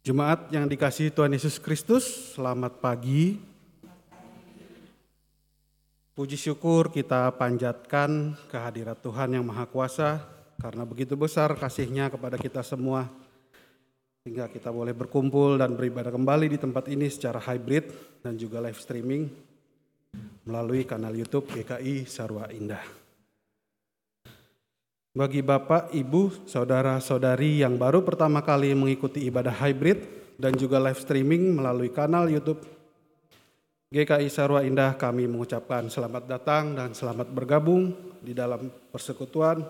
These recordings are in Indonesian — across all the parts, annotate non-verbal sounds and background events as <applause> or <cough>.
Jemaat yang dikasihi Tuhan Yesus Kristus, selamat pagi. Puji syukur kita panjatkan kehadirat Tuhan yang Maha Kuasa karena begitu besar kasihnya kepada kita semua sehingga kita boleh berkumpul dan beribadah kembali di tempat ini secara hybrid dan juga live streaming melalui kanal YouTube GKI Sarwa Indah. Bagi Bapak, Ibu, Saudara-saudari yang baru pertama kali mengikuti ibadah hybrid dan juga live streaming melalui kanal YouTube GKI Sarwa Indah, kami mengucapkan selamat datang dan selamat bergabung di dalam persekutuan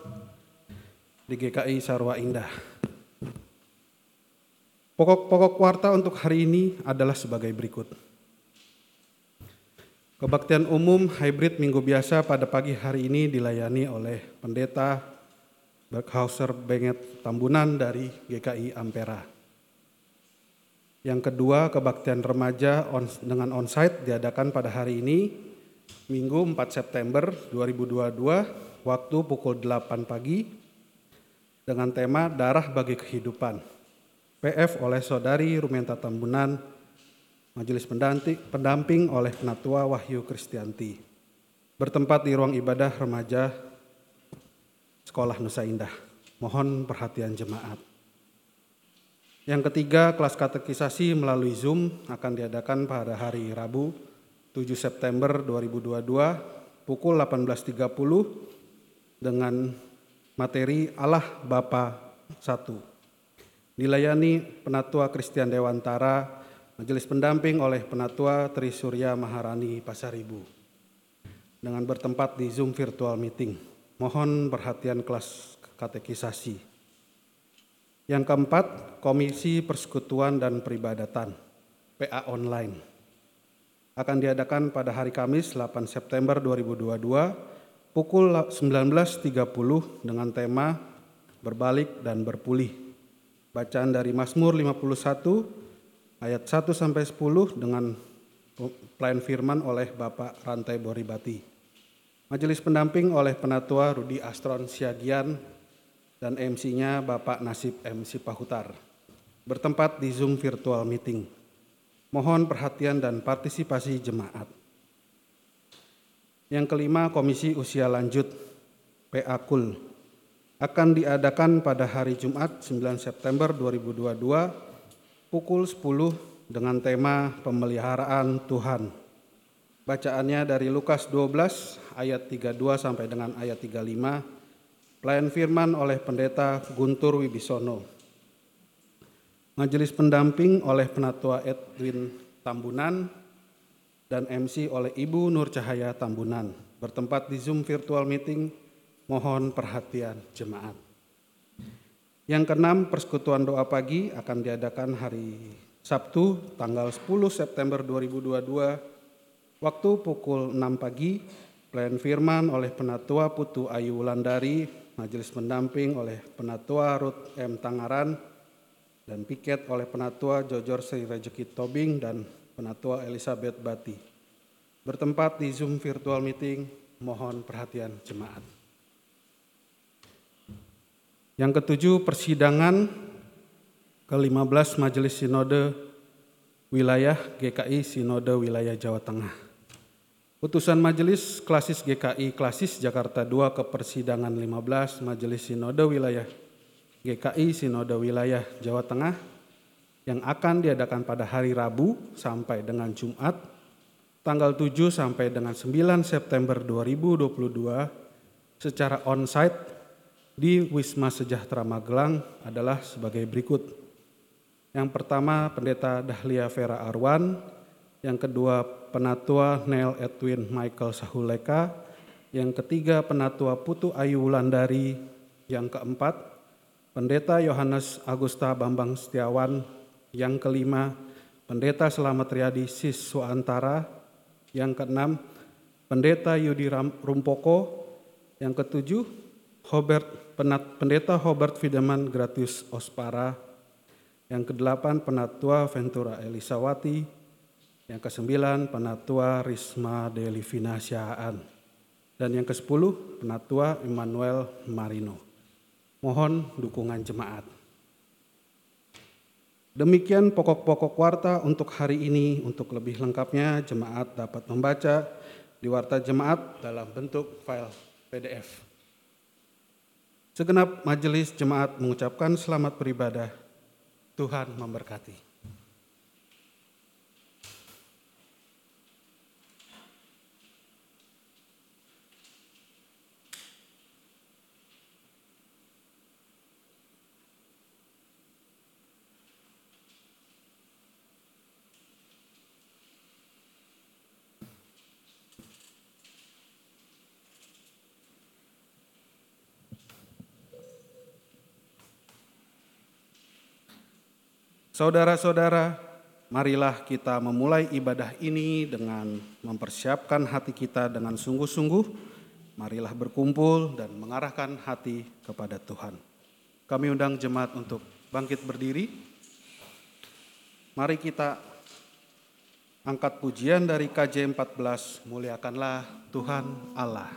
di GKI Sarwa Indah. Pokok-pokok warta untuk hari ini adalah sebagai berikut. Kebaktian umum hybrid minggu biasa pada pagi hari ini dilayani oleh pendeta Berghauser Benget Tambunan dari GKI Ampera. Yang kedua, kebaktian remaja on, dengan onsite diadakan pada hari ini, Minggu 4 September 2022, waktu pukul 8 pagi, dengan tema Darah Bagi Kehidupan. PF oleh Saudari Rumenta Tambunan, Majelis Pendamping oleh Penatua Wahyu Kristianti. Bertempat di ruang ibadah remaja Sekolah Nusa Indah. Mohon perhatian jemaat. Yang ketiga, kelas katekisasi melalui Zoom akan diadakan pada hari Rabu 7 September 2022 pukul 18.30 dengan materi Allah Bapa 1. Dilayani Penatua Kristian Dewantara, Majelis Pendamping oleh Penatua Trisurya Maharani Pasaribu dengan bertempat di Zoom virtual meeting. Mohon perhatian kelas katekisasi. Yang keempat, Komisi Persekutuan dan Peribadatan, PA Online. Akan diadakan pada hari Kamis 8 September 2022 pukul 19.30 dengan tema Berbalik dan Berpulih. Bacaan dari Mazmur 51 ayat 1 sampai 10 dengan pelayan firman oleh Bapak Rantai Boribati. Majelis pendamping oleh Penatua Rudi Astron Siagian dan MC-nya Bapak Nasib MC Pahutar. Bertempat di Zoom virtual meeting. Mohon perhatian dan partisipasi jemaat. Yang kelima, Komisi Usia Lanjut PA KUL akan diadakan pada hari Jumat 9 September 2022 pukul 10 dengan tema pemeliharaan Tuhan Bacaannya dari Lukas 12 ayat 32 sampai dengan ayat 35. Pelayan firman oleh pendeta Guntur Wibisono. Majelis pendamping oleh penatua Edwin Tambunan dan MC oleh Ibu Nur Cahaya Tambunan. Bertempat di Zoom virtual meeting, mohon perhatian jemaat. Yang keenam, persekutuan doa pagi akan diadakan hari Sabtu tanggal 10 September 2022 Waktu pukul 6 pagi, pelayan firman oleh Penatua Putu Ayu Wulandari, majelis pendamping oleh Penatua Ruth M. Tangaran, dan piket oleh Penatua Jojor Sri Rejeki Tobing dan Penatua Elizabeth Bati. Bertempat di Zoom virtual meeting, mohon perhatian jemaat. Yang ketujuh, persidangan ke-15 Majelis Sinode Wilayah GKI Sinode Wilayah Jawa Tengah. Putusan Majelis Klasis GKI Klasis Jakarta II ke persidangan 15 Majelis Sinode Wilayah GKI Sinode Wilayah Jawa Tengah yang akan diadakan pada hari Rabu sampai dengan Jumat tanggal 7 sampai dengan 9 September 2022 secara onsite di Wisma Sejahtera Magelang adalah sebagai berikut. Yang pertama Pendeta Dahlia Vera Arwan, yang kedua Penatua Neil Edwin Michael Sahuleka, yang ketiga Penatua Putu Ayu Wulandari, yang keempat Pendeta Yohanes Agusta Bambang Setiawan, yang kelima Pendeta Selamat Riyadi Siswantara, yang keenam Pendeta Yudi Rumpoko, yang ketujuh Hobert Pendeta Hobert Fideman Gratius Ospara, yang kedelapan Penatua Ventura Elisawati, yang kesembilan, Penatua Risma Delivina Syaan. Dan yang kesepuluh, Penatua Emmanuel Marino. Mohon dukungan jemaat. Demikian pokok-pokok warta untuk hari ini. Untuk lebih lengkapnya, jemaat dapat membaca di warta jemaat dalam bentuk file PDF. Segenap majelis jemaat mengucapkan selamat beribadah. Tuhan memberkati. Saudara-saudara, marilah kita memulai ibadah ini dengan mempersiapkan hati kita dengan sungguh-sungguh. Marilah berkumpul dan mengarahkan hati kepada Tuhan. Kami undang jemaat untuk bangkit berdiri. Mari kita angkat pujian dari KJ 14, muliakanlah Tuhan Allah.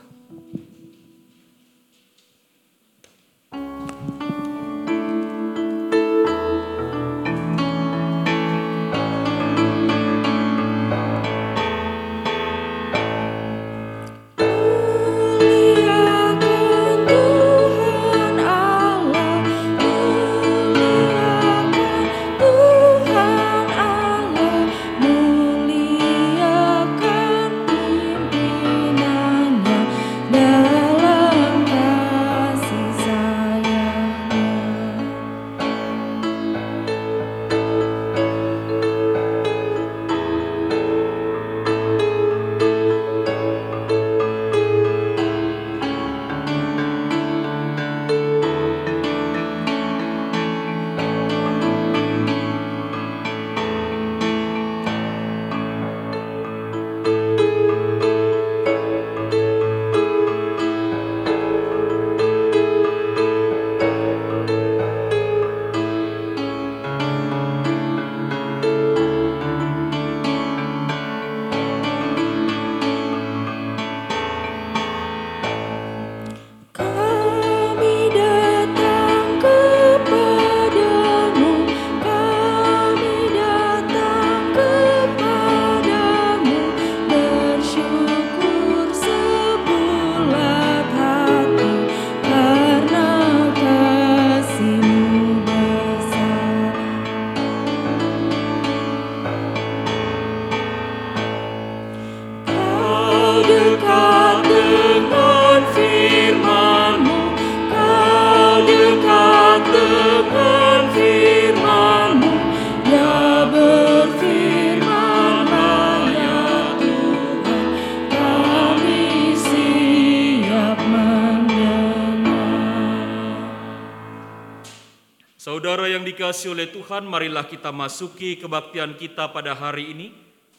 Tuhan, marilah kita masuki kebaktian kita pada hari ini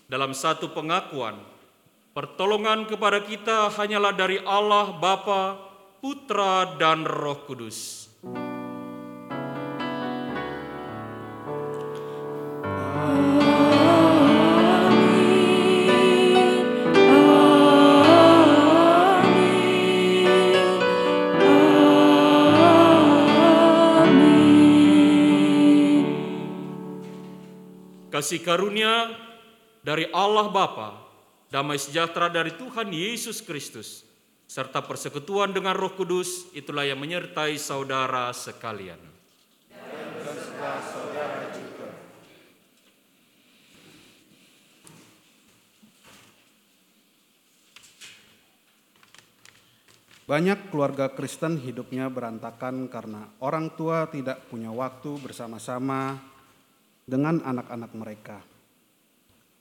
dalam satu pengakuan. Pertolongan kepada kita hanyalah dari Allah Bapa, Putra, dan Roh Kudus. Kasih karunia dari Allah Bapa, damai sejahtera dari Tuhan Yesus Kristus, serta persekutuan dengan Roh Kudus, itulah yang menyertai saudara sekalian. Banyak keluarga Kristen hidupnya berantakan karena orang tua tidak punya waktu bersama-sama dengan anak-anak mereka.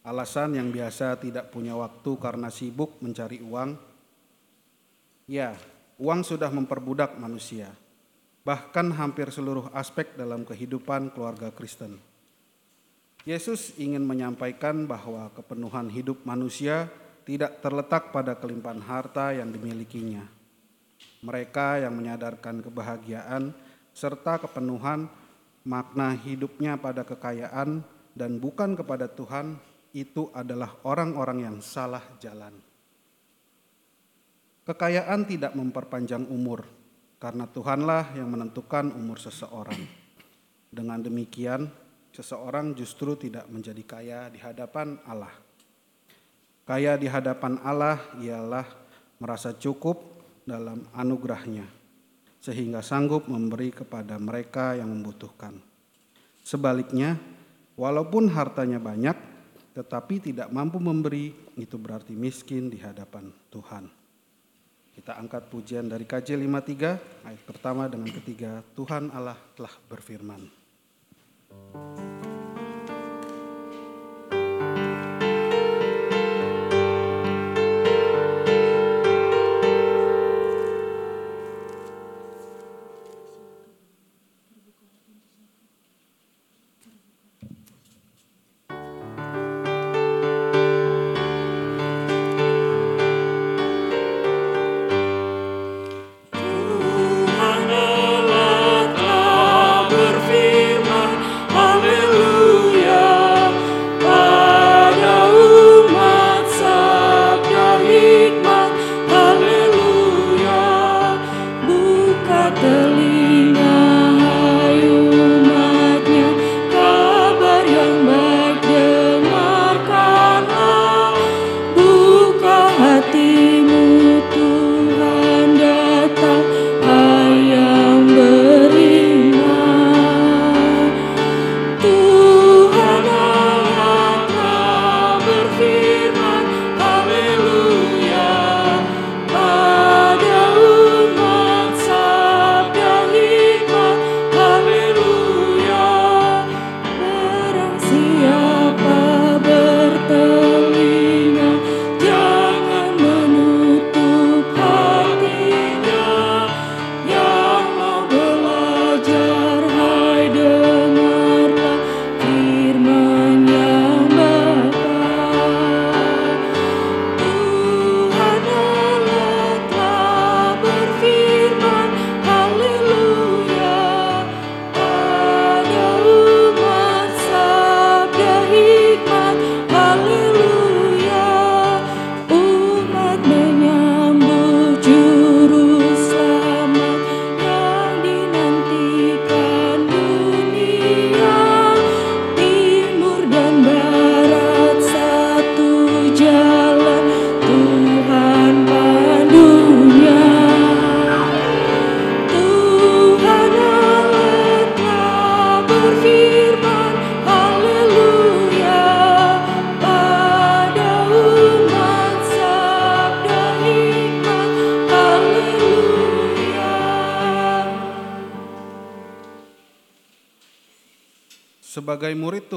Alasan yang biasa tidak punya waktu karena sibuk mencari uang. Ya, uang sudah memperbudak manusia, bahkan hampir seluruh aspek dalam kehidupan keluarga Kristen. Yesus ingin menyampaikan bahwa kepenuhan hidup manusia tidak terletak pada kelimpahan harta yang dimilikinya. Mereka yang menyadarkan kebahagiaan serta kepenuhan makna hidupnya pada kekayaan dan bukan kepada Tuhan itu adalah orang-orang yang salah jalan. Kekayaan tidak memperpanjang umur karena Tuhanlah yang menentukan umur seseorang. Dengan demikian, seseorang justru tidak menjadi kaya di hadapan Allah. Kaya di hadapan Allah ialah merasa cukup dalam anugerahnya, sehingga sanggup memberi kepada mereka yang membutuhkan. Sebaliknya, walaupun hartanya banyak, tetapi tidak mampu memberi, itu berarti miskin di hadapan Tuhan. Kita angkat pujian dari KJ 53, ayat pertama dengan ketiga, Tuhan Allah telah berfirman. Sebagai murid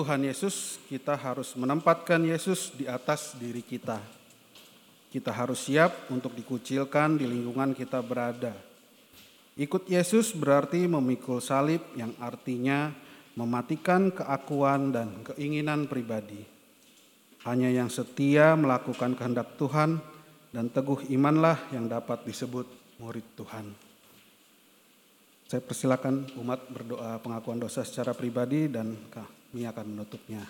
Tuhan Yesus, kita harus menempatkan Yesus di atas diri kita. Kita harus siap untuk dikucilkan di lingkungan kita berada. Ikut Yesus berarti memikul salib yang artinya mematikan keakuan dan keinginan pribadi. Hanya yang setia melakukan kehendak Tuhan dan teguh imanlah yang dapat disebut murid Tuhan. Saya persilakan umat berdoa pengakuan dosa secara pribadi dan kami akan menutupnya.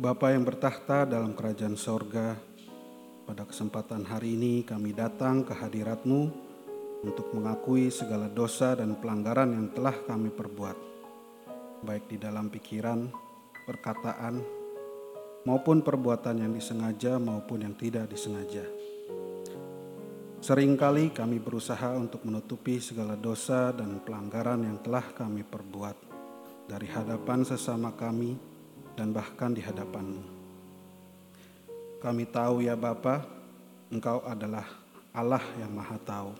Bapa yang bertahta dalam kerajaan sorga, pada kesempatan hari ini kami datang ke hadiratmu untuk mengakui segala dosa dan pelanggaran yang telah kami perbuat, baik di dalam pikiran, perkataan, maupun perbuatan yang disengaja maupun yang tidak disengaja. Seringkali kami berusaha untuk menutupi segala dosa dan pelanggaran yang telah kami perbuat dari hadapan sesama kami, dan bahkan di hadapanmu. Kami tahu ya Bapa, Engkau adalah Allah yang Maha Tahu.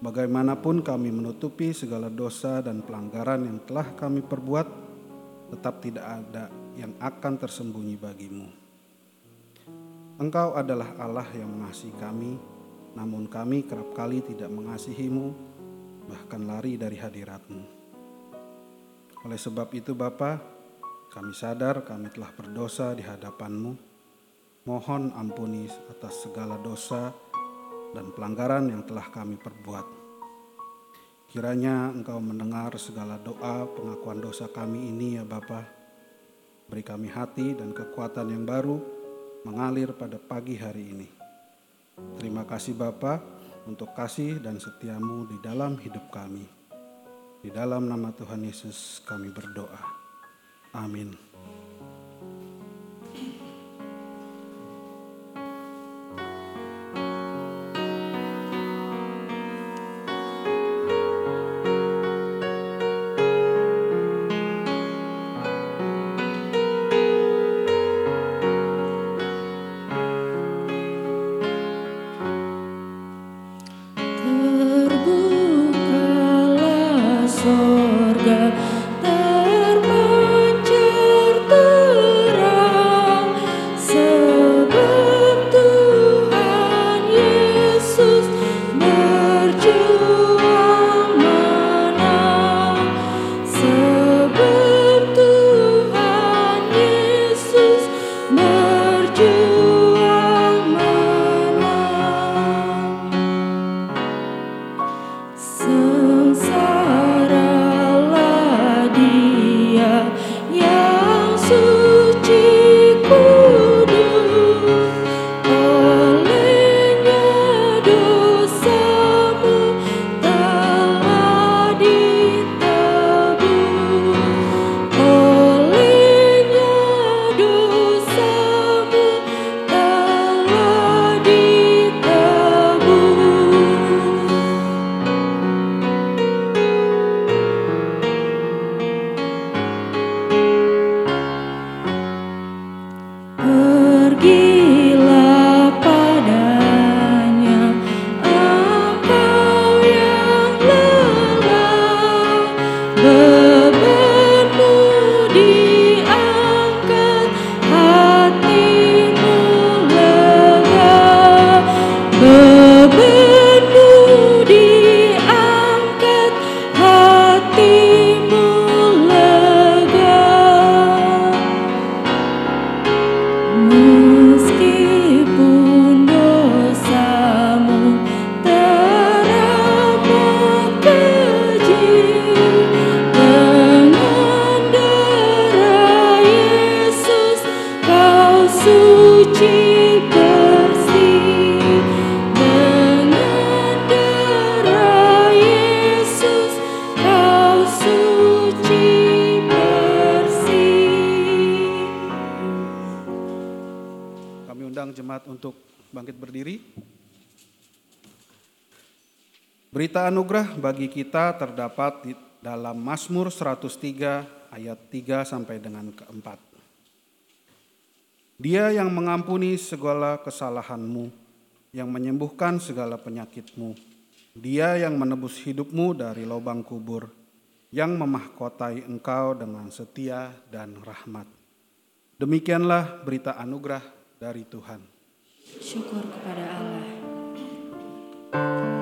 Bagaimanapun kami menutupi segala dosa dan pelanggaran yang telah kami perbuat, tetap tidak ada yang akan tersembunyi bagimu. Engkau adalah Allah yang mengasihi kami, namun kami kerap kali tidak mengasihimu, bahkan lari dari hadiratmu. Oleh sebab itu Bapa, kami sadar kami telah berdosa di hadapanmu. Mohon ampuni atas segala dosa dan pelanggaran yang telah kami perbuat. Kiranya Engkau mendengar segala doa pengakuan dosa kami ini ya Bapa. Beri kami hati dan kekuatan yang baru mengalir pada pagi hari ini. Terima kasih Bapa untuk kasih dan setiamu di dalam hidup kami. Di dalam nama Tuhan Yesus kami berdoa. Amin. Anugerah bagi kita terdapat di dalam Mazmur 103 ayat 3 sampai dengan keempat. Dia yang mengampuni segala kesalahanmu, yang menyembuhkan segala penyakitmu. Dia yang menebus hidupmu dari lubang kubur, yang memahkotai engkau dengan setia dan rahmat. Demikianlah berita anugerah dari Tuhan. Syukur kepada Allah. Salam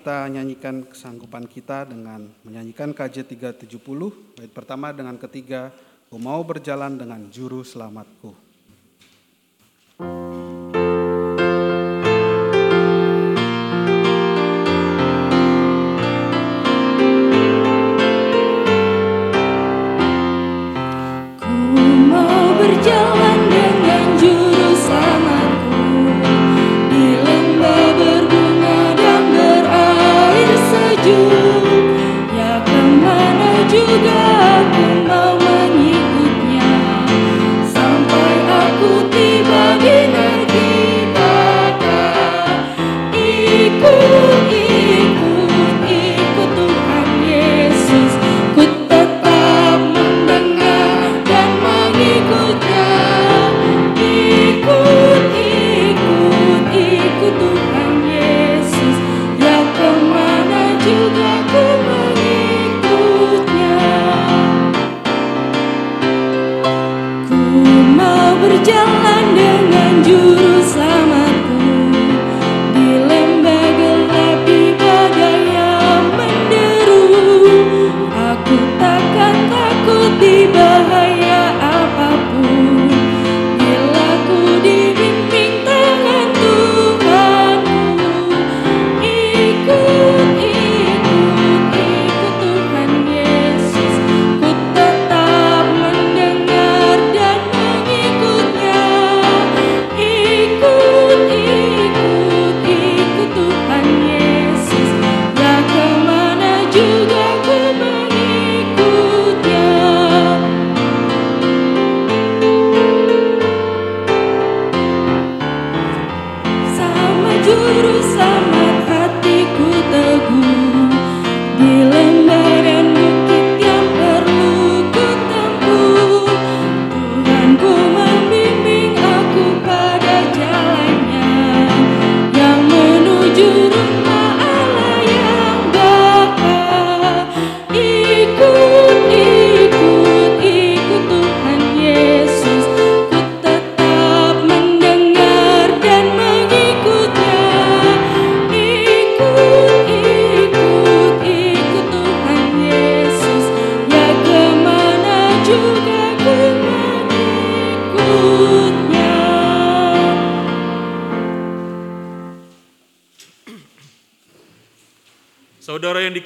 kita nyanyikan kesanggupan kita dengan menyanyikan KJ 370, bait pertama dengan ketiga, Ku mau berjalan dengan juru selamatku.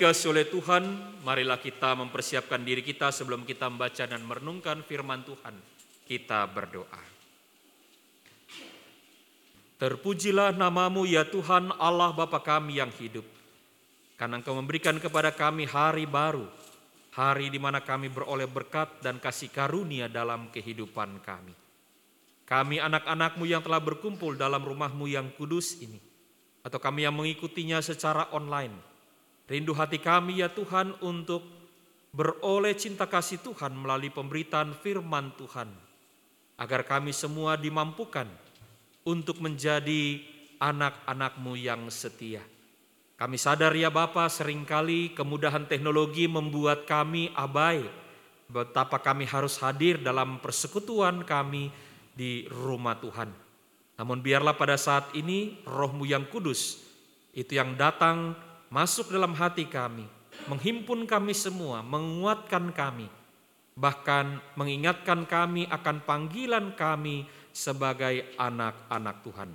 Dikasih oleh Tuhan, marilah kita mempersiapkan diri kita sebelum kita membaca dan merenungkan firman Tuhan. Kita berdoa. Terpujilah namamu ya Tuhan Allah Bapa kami yang hidup. Karena engkau memberikan kepada kami hari baru, hari di mana kami beroleh berkat dan kasih karunia dalam kehidupan kami. Kami anak-anakmu yang telah berkumpul dalam rumahmu yang kudus ini, atau kami yang mengikutinya secara online. Rindu hati kami ya Tuhan untuk beroleh cinta kasih Tuhan melalui pemberitaan firman Tuhan. Agar kami semua dimampukan untuk menjadi anak-anakmu yang setia. Kami sadar ya Bapa sering kali kemudahan teknologi membuat kami abai. Betapa kami harus hadir dalam persekutuan kami di rumah Tuhan. Namun biarlah pada saat ini rohmu yang kudus itu yang datang masuk dalam hati kami, menghimpun kami semua, menguatkan kami, bahkan mengingatkan kami akan panggilan kami sebagai anak-anak Tuhan.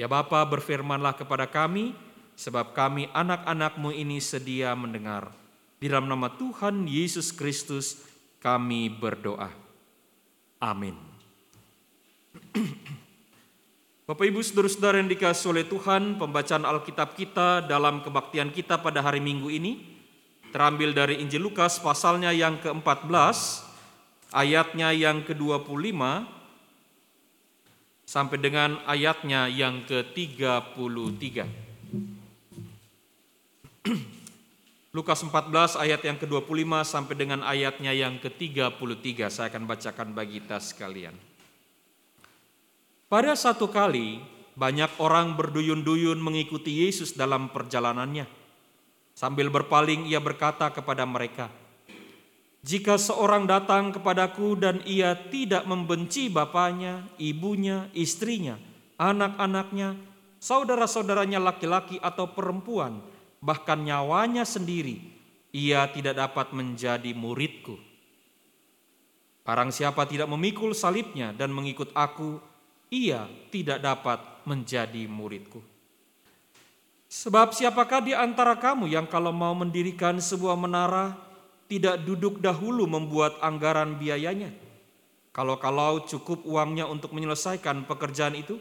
Ya Bapa berfirmanlah kepada kami, sebab kami anak-anakmu ini sedia mendengar. Di dalam nama Tuhan Yesus Kristus kami berdoa. Amin. <clears throat> Bapak Ibu saudara-saudara yang dikasih oleh Tuhan, pembacaan Alkitab kita dalam kebaktian kita pada hari Minggu ini terambil dari Injil Lukas pasalnya yang ke-14, ayatnya yang ke-25 sampai dengan ayatnya yang ke-33. <clears throat> Lukas 14 ayat yang ke-25 sampai dengan ayatnya yang ke-33. Saya akan bacakan bagi kita sekalian. Pada satu kali, banyak orang berduyun-duyun mengikuti Yesus dalam perjalanannya. Sambil berpaling, ia berkata kepada mereka, "Jika seorang datang kepadaku dan ia tidak membenci bapaknya, ibunya, istrinya, anak-anaknya, saudara-saudaranya laki-laki atau perempuan, bahkan nyawanya sendiri, ia tidak dapat menjadi muridku. Barang siapa tidak memikul salibnya dan mengikut aku, ia tidak dapat menjadi muridku. Sebab siapakah di antara kamu yang kalau mau mendirikan sebuah menara tidak duduk dahulu membuat anggaran biayanya? Kalau-kalau cukup uangnya untuk menyelesaikan pekerjaan itu?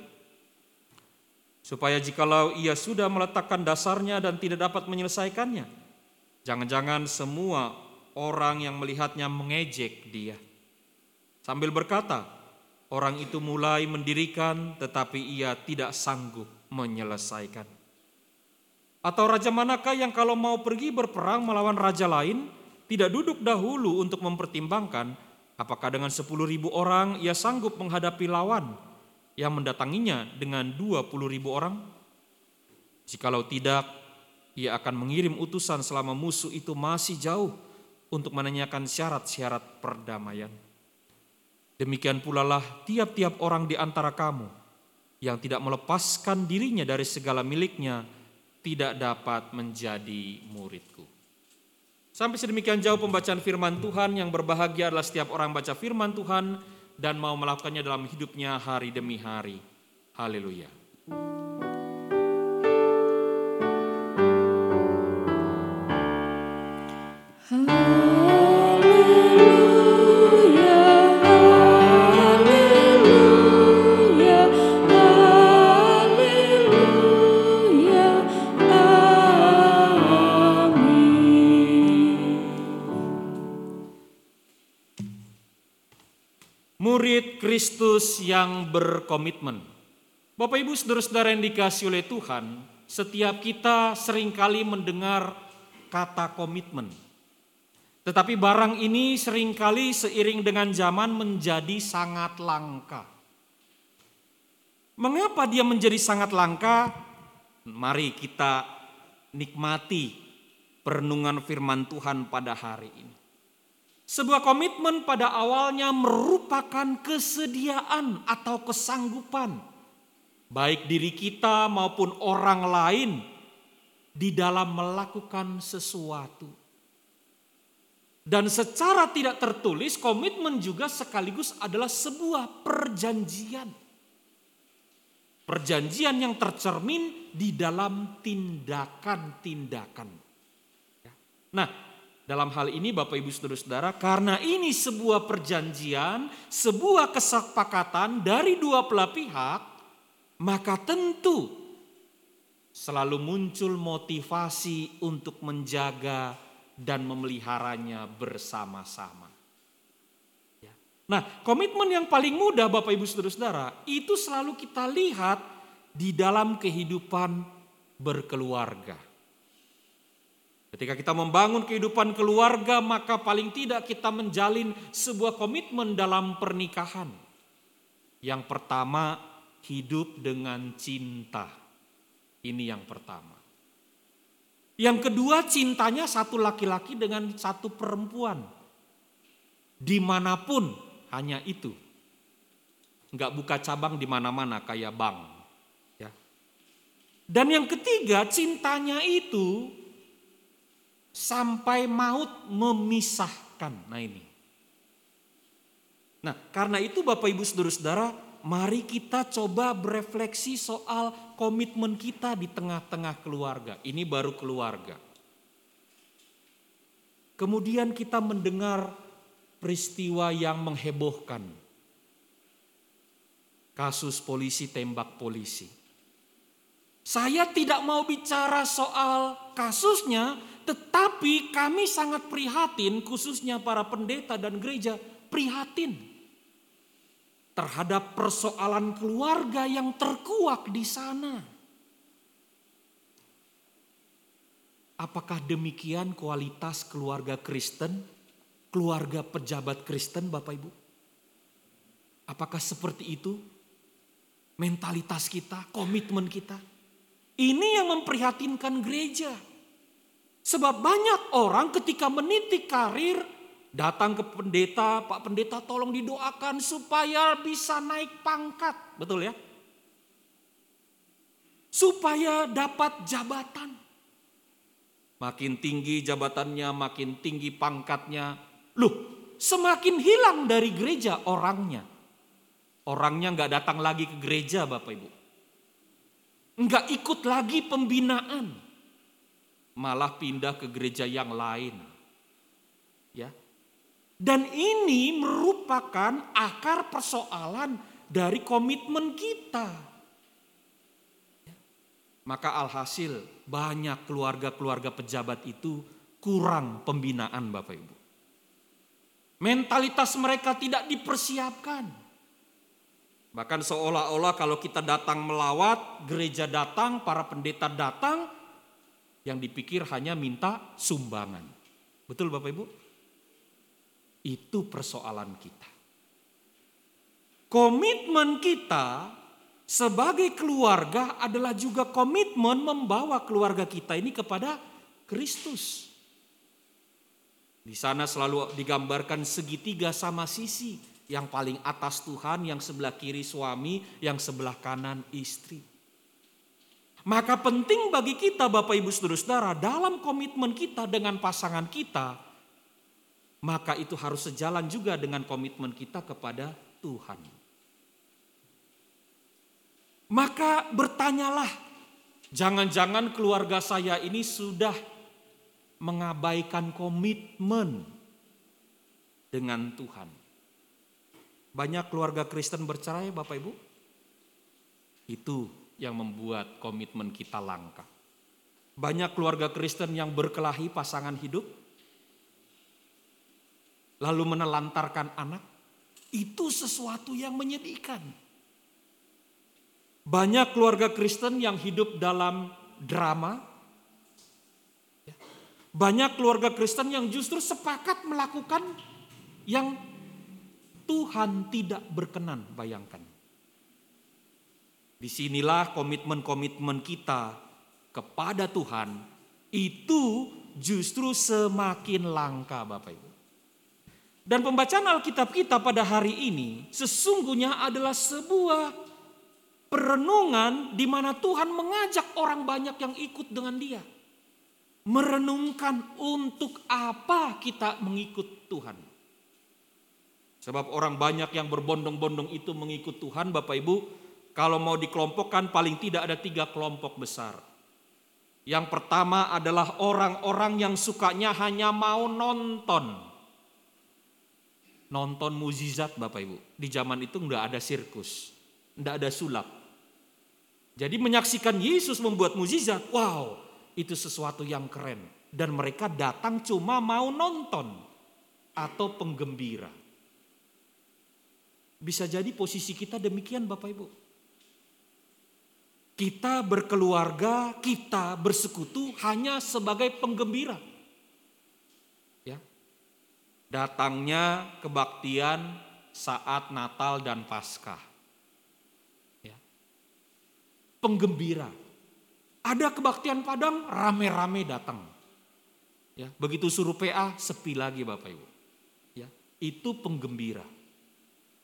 Supaya jikalau ia sudah meletakkan dasarnya dan tidak dapat menyelesaikannya, jangan-jangan semua orang yang melihatnya mengejek dia. Sambil berkata, Orang itu mulai mendirikan, tetapi ia tidak sanggup menyelesaikan. Atau raja manakah yang kalau mau pergi berperang melawan raja lain, tidak duduk dahulu untuk mempertimbangkan apakah dengan sepuluh ribu orang ia sanggup menghadapi lawan yang mendatanginya dengan dua puluh ribu orang? Jikalau tidak, ia akan mengirim utusan selama musuh itu masih jauh untuk menanyakan syarat-syarat perdamaian. Demikian pula lah tiap-tiap orang di antara kamu yang tidak melepaskan dirinya dari segala miliknya tidak dapat menjadi muridku. Sampai sedemikian jauh pembacaan firman Tuhan yang berbahagia adalah setiap orang baca firman Tuhan dan mau melakukannya dalam hidupnya hari demi hari. Haleluya. Haleluya, Murid Kristus yang berkomitmen. Bapak Ibu saudara-saudara yang dikasih oleh Tuhan, setiap kita sering kali mendengar kata komitmen. Tetapi barang ini sering kali seiring dengan zaman menjadi sangat langka. Mengapa dia menjadi sangat langka? Mari kita nikmati perenungan firman Tuhan pada hari ini. Sebuah komitmen pada awalnya merupakan kesediaan atau kesanggupan, baik diri kita maupun orang lain, di dalam melakukan sesuatu. Dan secara tidak tertulis, komitmen juga sekaligus adalah sebuah perjanjian. Perjanjian yang tercermin di dalam tindakan-tindakan. Nah, dalam hal ini Bapak Ibu Saudara-saudara, karena ini sebuah perjanjian, sebuah kesepakatan dari dua belah pihak, maka tentu selalu muncul motivasi untuk menjaga dan memeliharanya bersama-sama. Ya. Nah, komitmen yang paling mudah Bapak Ibu Saudara-saudara, itu selalu kita lihat di dalam kehidupan berkeluarga. Ketika kita membangun kehidupan keluarga, maka paling tidak kita menjalin sebuah komitmen dalam pernikahan. Yang pertama, hidup dengan cinta. Ini yang pertama. Yang kedua, cintanya satu laki-laki dengan satu perempuan. Di mana pun hanya itu. Enggak buka cabang di mana-mana kayak bank. Ya. Dan yang ketiga, cintanya itu sampai maut memisahkan. Nah ini. Nah karena itu Bapak Ibu Saudara-saudara mari kita coba berefleksi soal komitmen kita di tengah-tengah keluarga. Ini baru keluarga. Kemudian kita mendengar peristiwa yang menghebohkan. Kasus polisi tembak polisi. Saya tidak mau bicara soal kasusnya, tetapi kami sangat prihatin, khususnya para pendeta dan gereja, prihatin terhadap persoalan keluarga yang terkuak di sana. Apakah demikian kualitas keluarga Kristen, keluarga pejabat Kristen, Bapak Ibu? Apakah seperti itu mentalitas kita, komitmen kita? Ini yang memprihatinkan gereja. Sebab banyak orang ketika meniti karir datang ke pendeta, Pak Pendeta tolong didoakan supaya bisa naik pangkat, betul ya? Supaya dapat jabatan. Makin tinggi jabatannya, makin tinggi pangkatnya. Loh, semakin hilang dari gereja orangnya. Orangnya nggak datang lagi ke gereja Bapak Ibu. Nggak ikut lagi pembinaan malah pindah ke gereja yang lain. Ya. Dan ini merupakan akar persoalan dari komitmen kita. Maka alhasil banyak keluarga-keluarga pejabat itu kurang pembinaan Bapak Ibu. Mentalitas mereka tidak dipersiapkan. Bahkan seolah-olah kalau kita datang melawat, gereja datang, para pendeta datang, yang dipikir hanya minta sumbangan. Betul Bapak Ibu? Itu persoalan kita. Komitmen kita sebagai keluarga adalah juga komitmen membawa keluarga kita ini kepada Kristus. Di sana selalu digambarkan segitiga sama sisi. Yang paling atas Tuhan, yang sebelah kiri suami, yang sebelah kanan istri. Maka penting bagi kita Bapak Ibu Saudara-saudara dalam komitmen kita dengan pasangan kita, maka itu harus sejalan juga dengan komitmen kita kepada Tuhan. Maka bertanyalah, jangan-jangan keluarga saya ini sudah mengabaikan komitmen dengan Tuhan. Banyak keluarga Kristen bercerai Bapak Ibu? Itu yang membuat komitmen kita langka. Banyak keluarga Kristen yang berkelahi pasangan hidup, lalu menelantarkan anak, itu sesuatu yang menyedihkan. Banyak keluarga Kristen yang hidup dalam drama, banyak keluarga Kristen yang justru sepakat melakukan yang Tuhan tidak berkenan, bayangkan. Di sinilah komitmen-komitmen kita kepada Tuhan itu justru semakin langka Bapak Ibu. Dan pembacaan Alkitab kita pada hari ini sesungguhnya adalah sebuah perenungan di mana Tuhan mengajak orang banyak yang ikut dengan dia. Merenungkan untuk apa kita mengikut Tuhan. Sebab orang banyak yang berbondong-bondong itu mengikut Tuhan Bapak Ibu kalau mau dikelompokkan paling tidak ada tiga kelompok besar. Yang pertama adalah orang-orang yang sukanya hanya mau nonton. Nonton mukjizat Bapak Ibu. Di zaman itu enggak ada sirkus, enggak ada sulap. Jadi menyaksikan Yesus membuat mukjizat, wow, itu sesuatu yang keren. Dan mereka datang cuma mau nonton atau penggembira. Bisa jadi posisi kita demikian Bapak Ibu. Kita berkeluarga, kita bersekutu hanya sebagai penggembira. Ya. Datangnya kebaktian saat Natal dan Paskah. Ya. Penggembira. Ada kebaktian Padang, rame-rame datang. Ya, begitu suruh PA, sepi lagi Bapak Ibu. Ya, itu penggembira.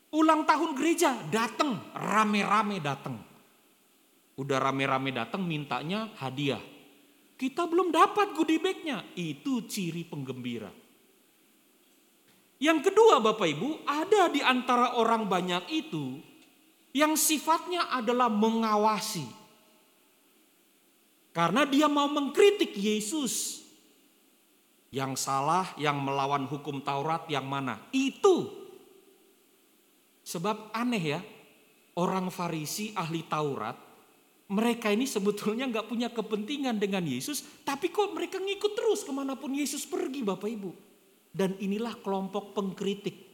Ulang tahun gereja, datang, rame-rame datang. Udah rame-rame datang mintanya hadiah. Kita belum dapat goodie bagnya. Itu ciri penggembira. Yang kedua Bapak Ibu, ada di antara orang banyak itu yang sifatnya adalah mengawasi. Karena dia mau mengkritik Yesus. Yang salah, yang melawan hukum Taurat yang mana? Itu. Sebab aneh ya, orang Farisi ahli Taurat mereka ini sebetulnya nggak punya kepentingan dengan Yesus, tapi kok mereka ngikut terus ke mana pun Yesus pergi Bapak Ibu. Dan inilah kelompok pengkritik.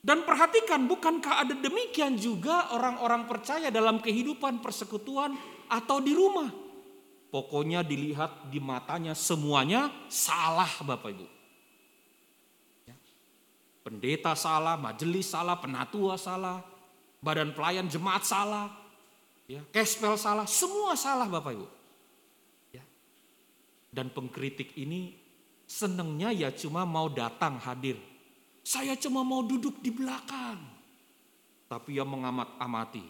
Dan perhatikan, bukankah ada demikian juga orang-orang percaya dalam kehidupan persekutuan atau di rumah? Pokoknya dilihat di matanya semuanya salah Bapak Ibu. Ya. Pendeta salah, majelis salah, penatua salah, badan pelayan jemaat salah, ya, kespel salah, semua salah Bapak Ibu. Ya. Dan pengkritik ini senengnya ya cuma mau datang hadir. Saya cuma mau duduk di belakang. Tapi yang mengamat-amati.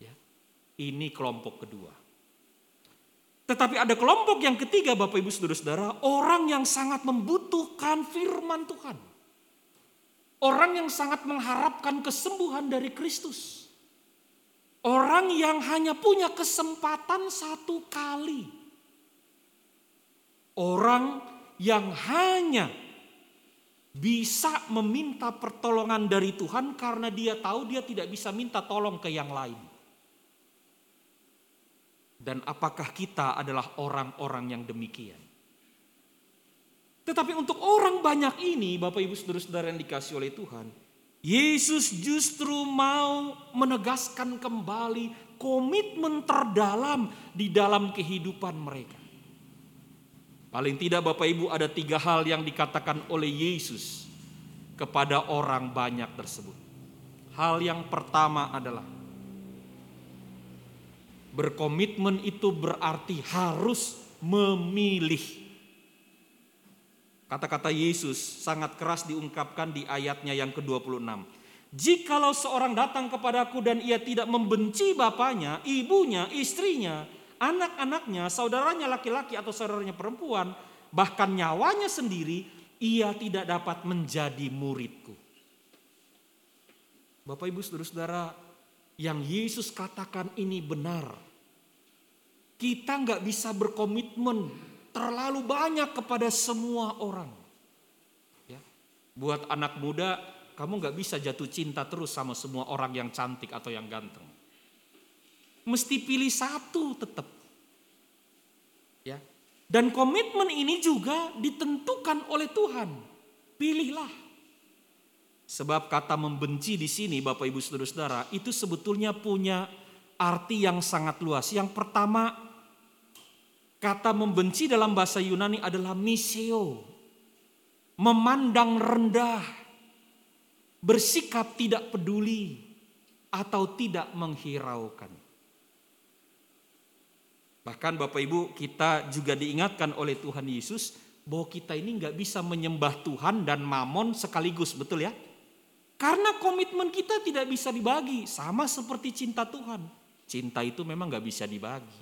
Ya. Ini kelompok kedua. Tetapi ada kelompok yang ketiga Bapak Ibu Saudara-saudara, orang yang sangat membutuhkan firman Tuhan. Orang yang sangat mengharapkan kesembuhan dari Kristus. Orang yang hanya punya kesempatan satu kali. Orang yang hanya bisa meminta pertolongan dari Tuhan karena dia tahu dia tidak bisa minta tolong ke yang lain. Dan apakah kita adalah orang-orang yang demikian? Tetapi untuk orang banyak ini, Bapak Ibu Saudara-saudara yang dikasih oleh Tuhan, Yesus justru mau menegaskan kembali komitmen terdalam di dalam kehidupan mereka. Paling tidak Bapak Ibu ada tiga hal yang dikatakan oleh Yesus kepada orang banyak tersebut. Hal yang pertama adalah Berkomitmen itu berarti harus memilih. Kata-kata Yesus sangat keras diungkapkan di ayatnya yang ke-26. Jikalau seorang datang kepadaku dan ia tidak membenci bapaknya, ibunya, istrinya, anak-anaknya, saudaranya laki-laki atau saudaranya perempuan, bahkan nyawanya sendiri, ia tidak dapat menjadi muridku. Bapak ibu saudara-saudara, yang Yesus katakan ini benar. Kita nggak bisa berkomitmen terlalu banyak kepada semua orang. Ya. Buat anak muda, kamu nggak bisa jatuh cinta terus sama semua orang yang cantik atau yang ganteng. Mesti pilih satu tetap. Ya. Dan komitmen ini juga ditentukan oleh Tuhan. Pilihlah. Sebab kata membenci di sini Bapak Ibu Saudara-saudara itu sebetulnya punya arti yang sangat luas. Yang pertama kata membenci dalam bahasa Yunani adalah miseo. Memandang rendah, bersikap tidak peduli atau tidak menghiraukan. Bahkan Bapak Ibu kita juga diingatkan oleh Tuhan Yesus bahwa kita ini nggak bisa menyembah Tuhan dan mamon sekaligus, betul ya? Karena komitmen kita tidak bisa dibagi. Sama seperti cinta Tuhan. Cinta itu memang gak bisa dibagi.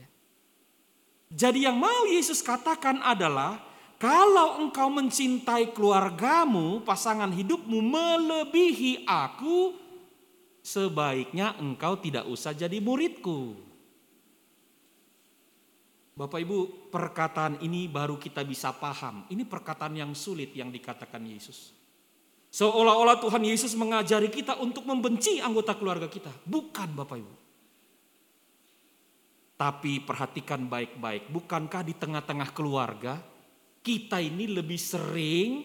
Ya. Jadi yang mau Yesus katakan adalah kalau engkau mencintai keluargamu, pasangan hidupmu melebihi aku, sebaiknya engkau tidak usah jadi muridku. Bapak Ibu, perkataan ini baru kita bisa paham. Ini perkataan yang sulit yang dikatakan Yesus. Seolah-olah Tuhan Yesus mengajari kita untuk membenci anggota keluarga kita. Bukan Bapak Ibu. Tapi perhatikan baik-baik, bukankah di tengah-tengah keluarga kita ini lebih sering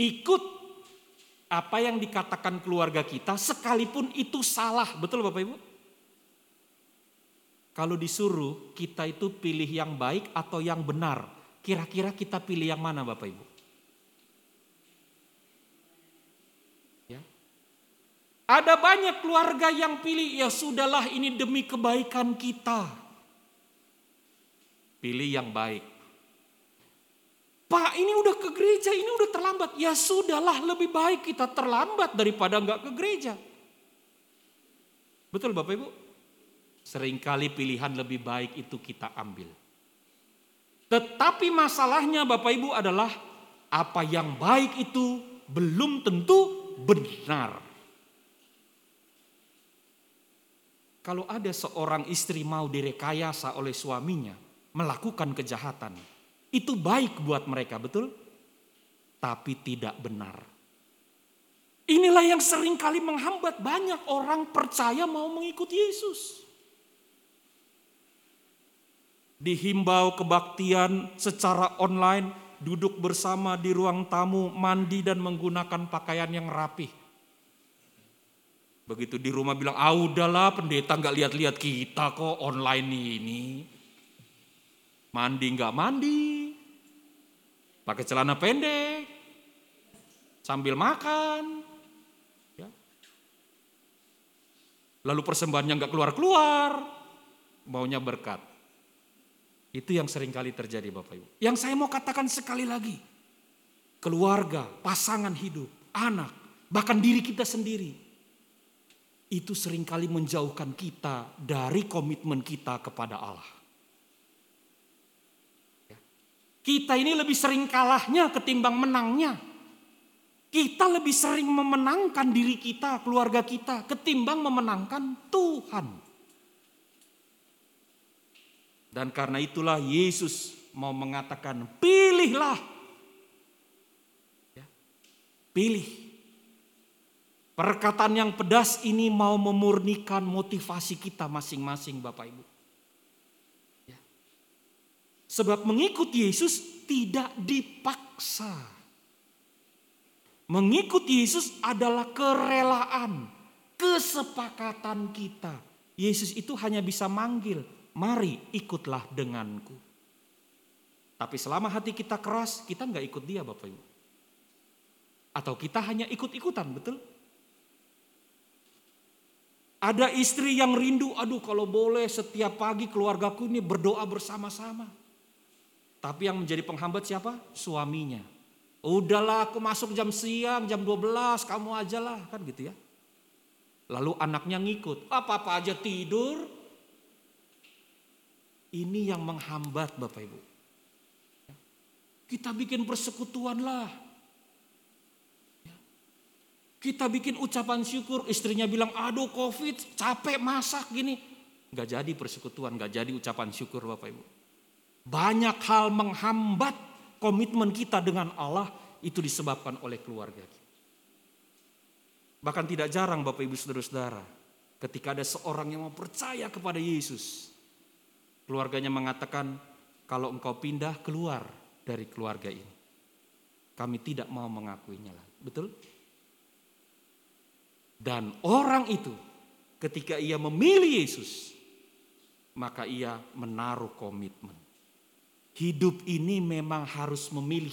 ikut apa yang dikatakan keluarga kita sekalipun itu salah. Betul Bapak Ibu? Kalau disuruh kita itu pilih yang baik atau yang benar. Kira-kira kita pilih yang mana Bapak Ibu? Ada banyak keluarga yang pilih ya sudahlah ini demi kebaikan kita. Pilih yang baik. Pak ini udah ke gereja, ini udah terlambat. Ya sudahlah lebih baik kita terlambat daripada nggak ke gereja. Betul Bapak Ibu? Seringkali pilihan lebih baik itu kita ambil. Tetapi masalahnya Bapak Ibu adalah apa yang baik itu belum tentu benar. Kalau ada seorang istri mau direkayasa oleh suaminya melakukan kejahatan, itu baik buat mereka, betul? Tapi tidak benar. Inilah yang sering kali menghambat banyak orang percaya mau mengikuti Yesus. Dihimbau kebaktian secara online, duduk bersama di ruang tamu, mandi dan menggunakan pakaian yang rapih. Begitu di rumah bilang, ah udahlah pendeta nggak lihat-lihat kita kok online ini. Mandi nggak mandi, pakai celana pendek, sambil makan. Ya. Lalu persembahannya nggak keluar-keluar, maunya berkat. Itu yang sering kali terjadi Bapak Ibu. Yang saya mau katakan sekali lagi, keluarga, pasangan hidup, anak, bahkan diri kita sendiri, itu sering kali menjauhkan kita dari komitmen kita kepada Allah. Kita ini lebih sering kalahnya ketimbang menangnya. Kita lebih sering memenangkan diri kita, keluarga kita, ketimbang memenangkan Tuhan. Dan karena itulah Yesus mau mengatakan, pilihlah. Ya. Pilih Perkataan yang pedas ini mau memurnikan motivasi kita masing-masing Bapak Ibu. Ya. Sebab mengikuti Yesus tidak dipaksa. Mengikuti Yesus adalah kerelaan, kesepakatan kita. Yesus itu hanya bisa manggil, mari ikutlah denganku. Tapi selama hati kita keras, kita nggak ikut dia Bapak Ibu. Atau kita hanya ikut-ikutan, betul? Ada istri yang rindu, aduh kalau boleh setiap pagi keluargaku ini berdoa bersama-sama. Tapi yang menjadi penghambat siapa? Suaminya. Udahlah aku masuk jam siang, jam 12, kamu aja lah. Kan gitu ya. Lalu anaknya ngikut, apa-apa aja tidur. Ini yang menghambat Bapak Ibu. Kita bikin persekutuan lah. Kita bikin ucapan syukur, istrinya bilang, aduh covid, capek masak gini. Gak jadi persekutuan, gak jadi ucapan syukur Bapak Ibu. Banyak hal menghambat komitmen kita dengan Allah itu disebabkan oleh keluarga. Bahkan tidak jarang Bapak Ibu Saudara-saudara, ketika ada seorang yang mau percaya kepada Yesus, keluarganya mengatakan, kalau engkau pindah keluar dari keluarga ini. Kami tidak mau mengakuinya lagi. Betul? Dan orang itu ketika ia memilih Yesus, maka ia menaruh komitmen. Hidup ini memang harus memilih.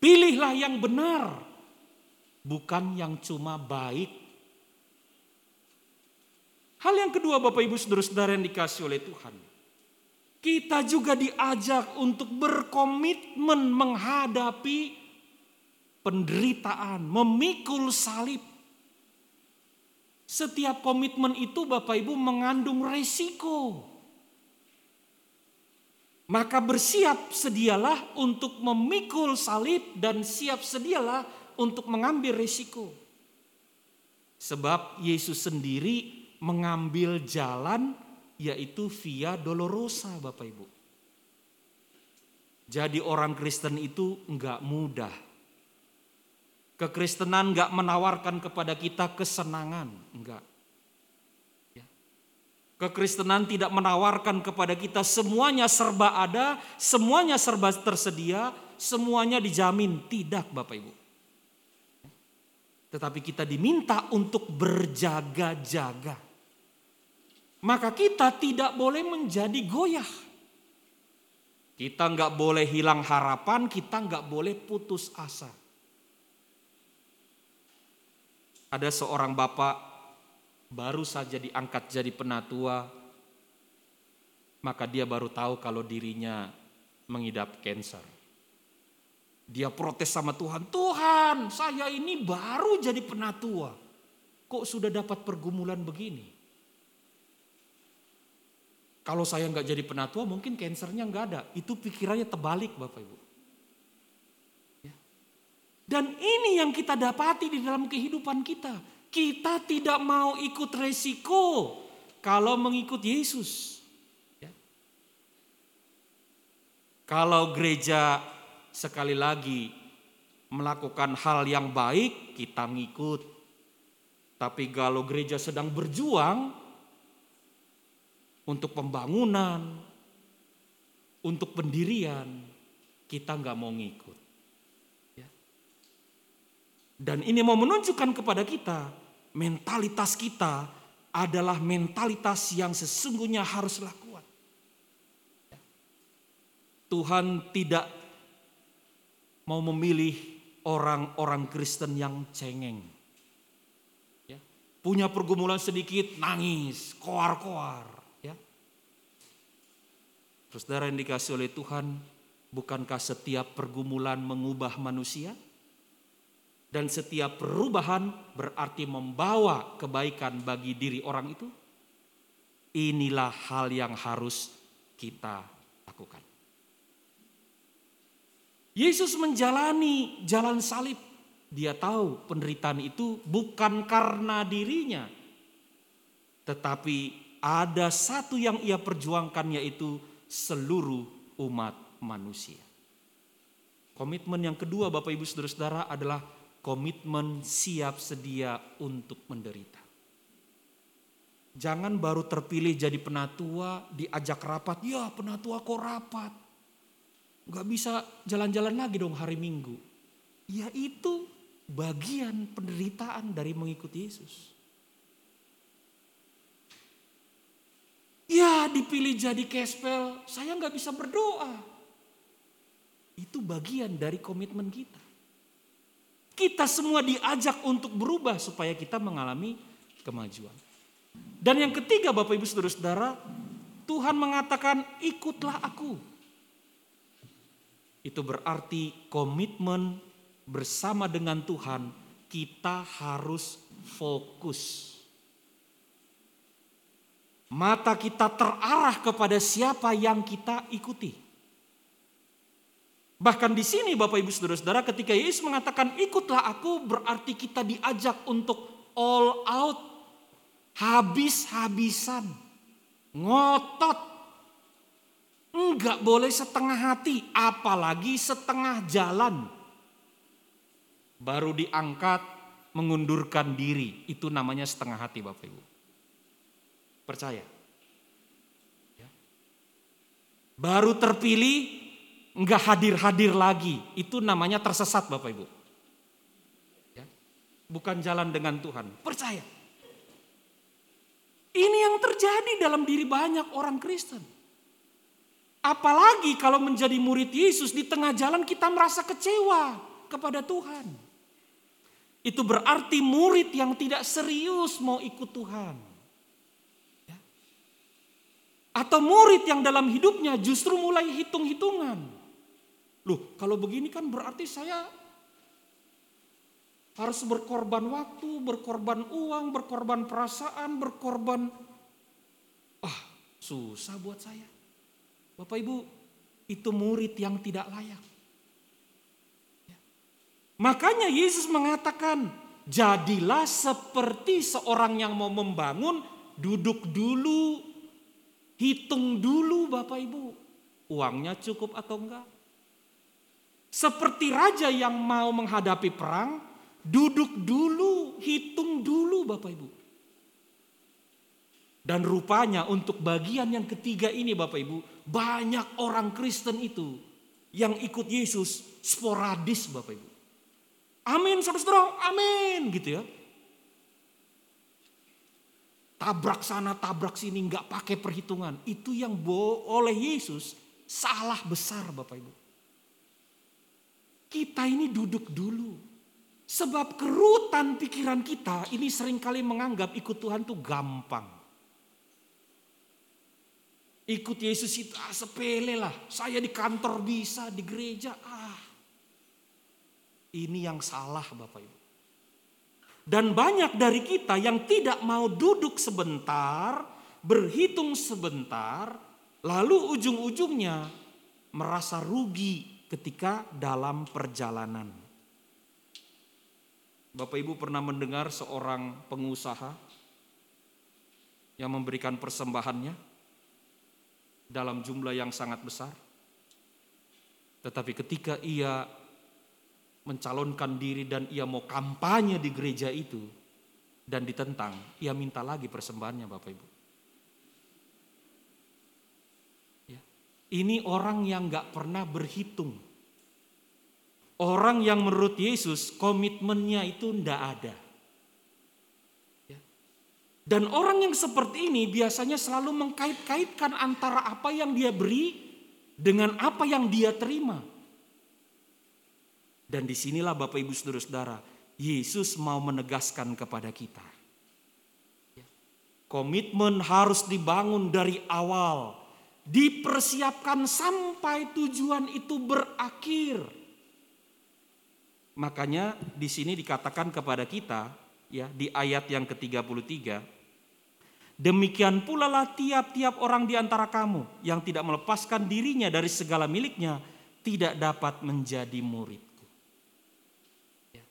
Pilihlah yang benar, bukan yang cuma baik. Hal yang kedua Bapak Ibu Saudara-saudara yang dikasih oleh Tuhan. Kita juga diajak untuk berkomitmen menghadapi penderitaan, memikul salib. Setiap komitmen itu Bapak Ibu mengandung resiko. Maka bersiap sedialah untuk memikul salib dan siap sedialah untuk mengambil resiko. Sebab Yesus sendiri mengambil jalan yaitu via dolorosa Bapak Ibu. Jadi orang Kristen itu enggak mudah. Kekristenan enggak menawarkan kepada kita kesenangan, enggak. Ya. Kekristenan tidak menawarkan kepada kita semuanya serba ada, semuanya serba tersedia, semuanya dijamin. Tidak Bapak Ibu. Tetapi kita diminta untuk berjaga-jaga. Maka kita tidak boleh menjadi goyah. Kita nggak boleh hilang harapan, kita nggak boleh putus asa. Ada seorang bapak baru saja diangkat jadi penatua, maka dia baru tahu kalau dirinya mengidap cancer. Dia protes sama Tuhan, Tuhan saya ini baru jadi penatua. Kok sudah dapat pergumulan begini? Kalau saya nggak jadi penatua mungkin kansernya nggak ada. Itu pikirannya terbalik Bapak Ibu. Dan ini yang kita dapati di dalam kehidupan kita. Kita tidak mau ikut resiko kalau mengikut Yesus. Ya. Kalau gereja sekali lagi melakukan hal yang baik, kita ngikut. Tapi kalau gereja sedang berjuang, untuk pembangunan, untuk pendirian, kita nggak mau ngikut. Ya. Dan ini mau menunjukkan kepada kita, mentalitas kita adalah mentalitas yang sesungguhnya haruslah kuat. Ya. Tuhan tidak mau memilih orang-orang Kristen yang cengeng. Ya. Punya pergumulan sedikit, nangis, koar-koar. Saudara yang dikasih oleh Tuhan, bukankah setiap pergumulan mengubah manusia? Dan setiap perubahan berarti membawa kebaikan bagi diri orang itu? Inilah hal yang harus kita lakukan. Yesus menjalani jalan salib. Dia tahu penderitaan itu bukan karena dirinya, tetapi ada satu yang ia perjuangkan yaitu seluruh umat manusia. Komitmen yang kedua Bapak Ibu Saudara-saudara adalah komitmen siap sedia untuk menderita. Jangan baru terpilih jadi penatua, diajak rapat, ya penatua kok rapat. Gak bisa jalan-jalan lagi dong hari Minggu. Ya itu bagian penderitaan dari mengikuti Yesus. Ya dipilih jadi kespel, saya nggak bisa berdoa. Itu bagian dari komitmen kita. Kita semua diajak untuk berubah supaya kita mengalami kemajuan. Dan yang ketiga Bapak Ibu Saudara-saudara, Tuhan mengatakan ikutlah aku. Itu berarti komitmen bersama dengan Tuhan kita harus fokus mata kita terarah kepada siapa yang kita ikuti. Bahkan di sini Bapak Ibu Saudara-saudara ketika Yesus mengatakan ikutlah aku berarti kita diajak untuk all out. Habis-habisan. Ngotot. Enggak boleh setengah hati apalagi setengah jalan. Baru diangkat mengundurkan diri itu namanya setengah hati Bapak Ibu. Percaya. Ya. Baru terpilih, nggak hadir-hadir lagi. Itu namanya tersesat Bapak Ibu. Ya. Bukan jalan dengan Tuhan. Percaya. Ini yang terjadi dalam diri banyak orang Kristen. Apalagi kalau menjadi murid Yesus di tengah jalan kita merasa kecewa kepada Tuhan. Itu berarti murid yang tidak serius mau ikut Tuhan. Atau murid yang dalam hidupnya justru mulai hitung-hitungan. Loh kalau begini kan berarti saya harus berkorban waktu, berkorban uang, berkorban perasaan, berkorban... Ah susah buat saya. Bapak Ibu itu murid yang tidak layak. Ya. Makanya Yesus mengatakan jadilah seperti seorang yang mau membangun, duduk dulu, hitung dulu Bapak Ibu. Uangnya cukup atau enggak? Seperti raja yang mau menghadapi perang, duduk dulu, hitung dulu Bapak Ibu. Dan rupanya untuk bagian yang ketiga ini Bapak Ibu, banyak orang Kristen itu yang ikut Yesus sporadis Bapak Ibu. Amin saudara-saudara, amin gitu ya. Tabrak sana, tabrak sini, nggak pakai perhitungan. Itu yang oleh Yesus salah besar Bapak Ibu. Kita ini duduk dulu. Sebab kerutan pikiran kita ini sering kali menganggap ikut Tuhan tuh gampang. Ikut Yesus itu ah, sepele lah. Saya di kantor bisa, di gereja. Ah, ini yang salah Bapak Ibu. Dan banyak dari kita yang tidak mau duduk sebentar, berhitung sebentar, lalu ujung-ujungnya merasa rugi ketika dalam perjalanan. Bapak Ibu pernah mendengar seorang pengusaha yang memberikan persembahannya dalam jumlah yang sangat besar. Tetapi ketika ia mencalonkan diri dan ia mau kampanye di gereja itu dan ditentang, ia minta lagi persembahannya Bapak Ibu. Ya. Ini orang yang gak pernah berhitung. Orang yang menurut Yesus komitmennya itu ndak ada. Dan orang yang seperti ini biasanya selalu mengkait-kaitkan antara apa yang dia beri dengan apa yang dia terima. Dan di sinilah Bapak Ibu Saudara-saudara, Yesus mau menegaskan kepada kita. Komitmen harus dibangun dari awal. Dipersiapkan sampai tujuan itu berakhir. Makanya di sini dikatakan kepada kita ya di ayat yang ke-33 Demikian pula lah tiap-tiap orang di antara kamu yang tidak melepaskan dirinya dari segala miliknya tidak dapat menjadi muridku. Ya.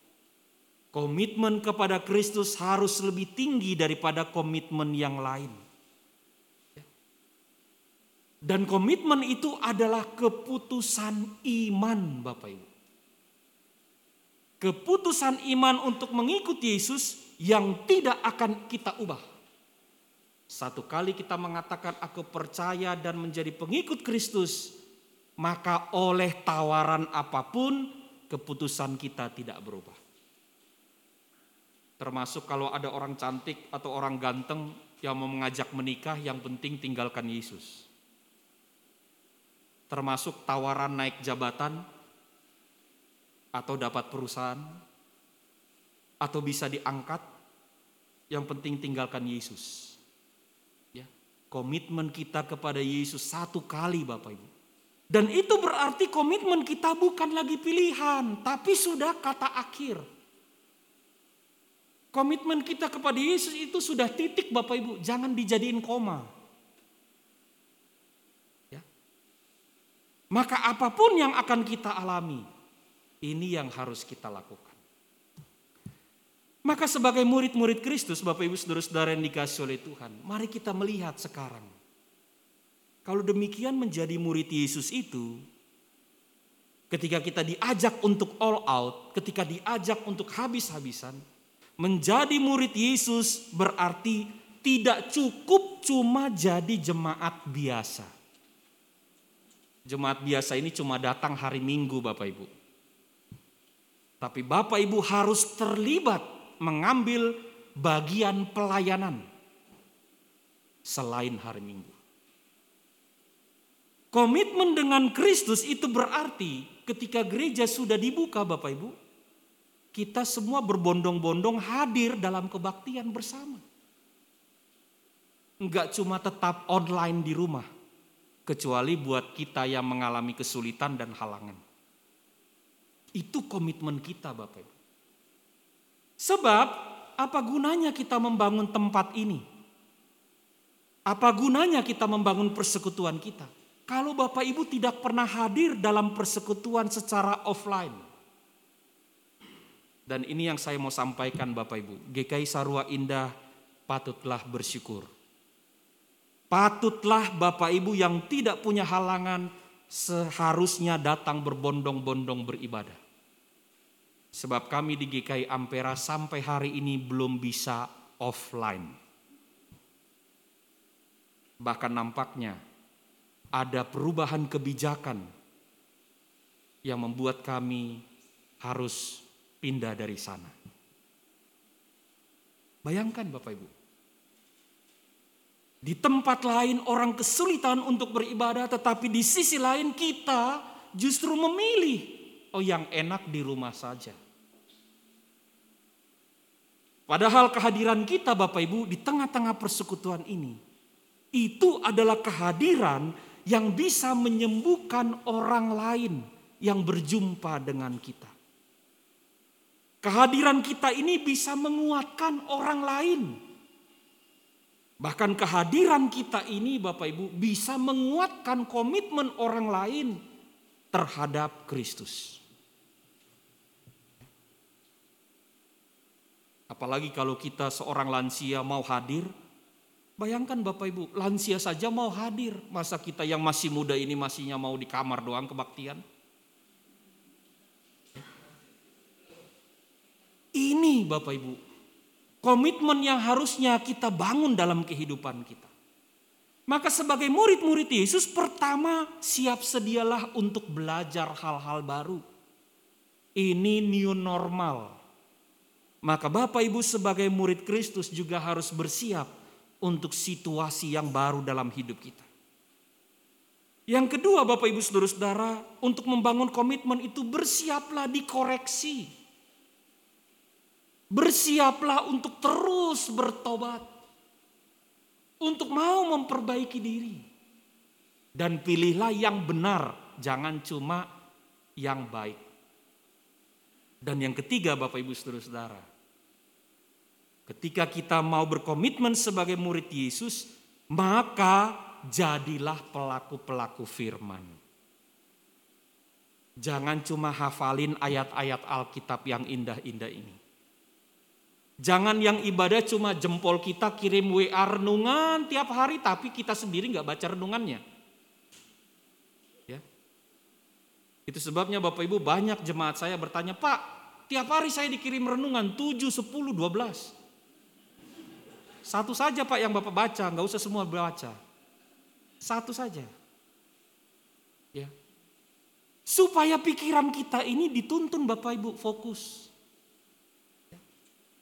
Komitmen kepada Kristus harus lebih tinggi daripada komitmen yang lain. Ya. Dan komitmen itu adalah keputusan iman Bapak Ibu. Keputusan iman untuk mengikuti Yesus yang tidak akan kita ubah. Satu kali kita mengatakan aku percaya dan menjadi pengikut Kristus, maka oleh tawaran apa pun keputusan kita tidak berubah. Termasuk kalau ada orang cantik atau orang ganteng yang mau mengajak menikah, yang penting tinggalkan Yesus. Termasuk tawaran naik jabatan atau dapat perusahaan atau bisa diangkat, yang penting tinggalkan Yesus komitmen kita kepada Yesus satu kali Bapak Ibu. Dan itu berarti komitmen kita bukan lagi pilihan, tapi sudah kata akhir. Komitmen kita kepada Yesus itu sudah titik Bapak Ibu, jangan dijadiin koma. Ya. Maka apa pun yang akan kita alami, ini yang harus kita lakukan. Maka sebagai murid-murid Kristus, Bapak Ibu Saudara-saudara yang dikasih oleh Tuhan, mari kita melihat sekarang. Kalau demikian menjadi murid Yesus itu, ketika kita diajak untuk all out, ketika diajak untuk habis-habisan, menjadi murid Yesus berarti tidak cukup cuma jadi jemaat biasa. Jemaat biasa ini cuma datang hari Minggu Bapak Ibu. Tapi Bapak Ibu harus terlibat mengambil bagian pelayanan selain hari Minggu. Komitmen dengan Kristus itu berarti ketika gereja sudah dibuka Bapak Ibu, kita semua berbondong-bondong hadir dalam kebaktian bersama. Enggak cuma tetap online di rumah, kecuali buat kita yang mengalami kesulitan dan halangan. Itu komitmen kita Bapak Ibu. Sebab apa gunanya kita membangun tempat ini? Apa gunanya kita membangun persekutuan kita? Kalau Bapak Ibu tidak pernah hadir dalam persekutuan secara offline. Dan ini yang saya mau sampaikan Bapak Ibu. GKI Sarua Indah patutlah bersyukur. Patutlah Bapak Ibu yang tidak punya halangan seharusnya datang berbondong-bondong beribadah. Sebab kami di GKI Ampera sampai hari ini belum bisa offline. Bahkan nampaknya ada perubahan kebijakan yang membuat kami harus pindah dari sana. Bayangkan Bapak Ibu. Di tempat lain orang kesulitan untuk beribadah tetapi di sisi lain kita justru memilih oh yang enak di rumah saja. Padahal kehadiran kita Bapak Ibu di tengah-tengah persekutuan ini itu adalah kehadiran yang bisa menyembuhkan orang lain yang berjumpa dengan kita. Kehadiran kita ini bisa menguatkan orang lain. Bahkan kehadiran kita ini Bapak Ibu bisa menguatkan komitmen orang lain terhadap Kristus. Apalagi kalau kita seorang lansia mau hadir, bayangkan Bapak Ibu, lansia saja mau hadir, masa kita yang masih muda ini masihnya mau di kamar doang kebaktian? Ini Bapak Ibu, komitmen yang harusnya kita bangun dalam kehidupan kita. Maka sebagai murid-murid Yesus pertama siap sedialah untuk belajar hal-hal baru. Ini new normal. Maka Bapak Ibu sebagai murid Kristus juga harus bersiap untuk situasi yang baru dalam hidup kita. Yang kedua Bapak Ibu Saudara-saudara, untuk membangun komitmen itu bersiaplah dikoreksi. Bersiaplah untuk terus bertobat. Untuk mau memperbaiki diri. Dan pilihlah yang benar, jangan cuma yang baik. Dan yang ketiga Bapak Ibu Saudara-saudara, ketika kita mau berkomitmen sebagai murid Yesus, maka jadilah pelaku-pelaku firman. Jangan cuma hafalin ayat-ayat Alkitab yang indah-indah ini. Jangan yang ibadah cuma jempol kita kirim WA renungan tiap hari tapi kita sendiri nggak baca renungannya. Ya. Itu sebabnya Bapak Ibu banyak jemaat saya bertanya, Pak tiap hari saya dikirim renungan 7, 10, 12. Satu saja Pak yang Bapak baca, nggak usah semua baca. Satu saja. Ya. Supaya pikiran kita ini dituntun Bapak Ibu fokus.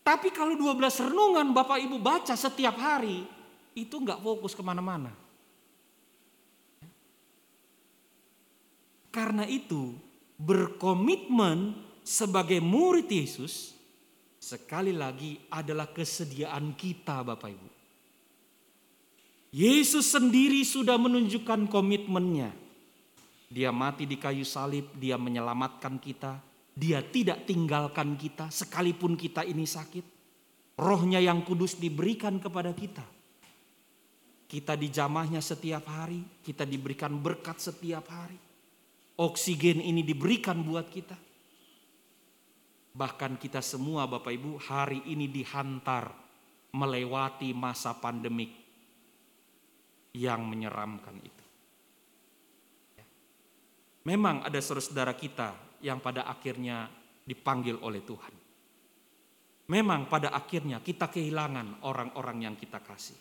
Tapi kalau 12 renungan Bapak Ibu baca setiap hari, itu nggak fokus ke mana-mana. Karena itu berkomitmen sebagai murid Yesus sekali lagi adalah kesediaan kita Bapak Ibu. Yesus sendiri sudah menunjukkan komitmennya. Dia mati di kayu salib, dia menyelamatkan kita, dia tidak tinggalkan kita sekalipun kita ini sakit. Rohnya yang kudus diberikan kepada kita. Kita dijamahnya setiap hari, kita diberikan berkat setiap hari. Oksigen ini diberikan buat kita. Bahkan kita semua Bapak Ibu hari ini dihantar melewati masa pandemik yang menyeramkan itu. Memang ada saudara-saudara kita yang pada akhirnya dipanggil oleh Tuhan. Memang pada akhirnya kita kehilangan orang-orang yang kita kasih.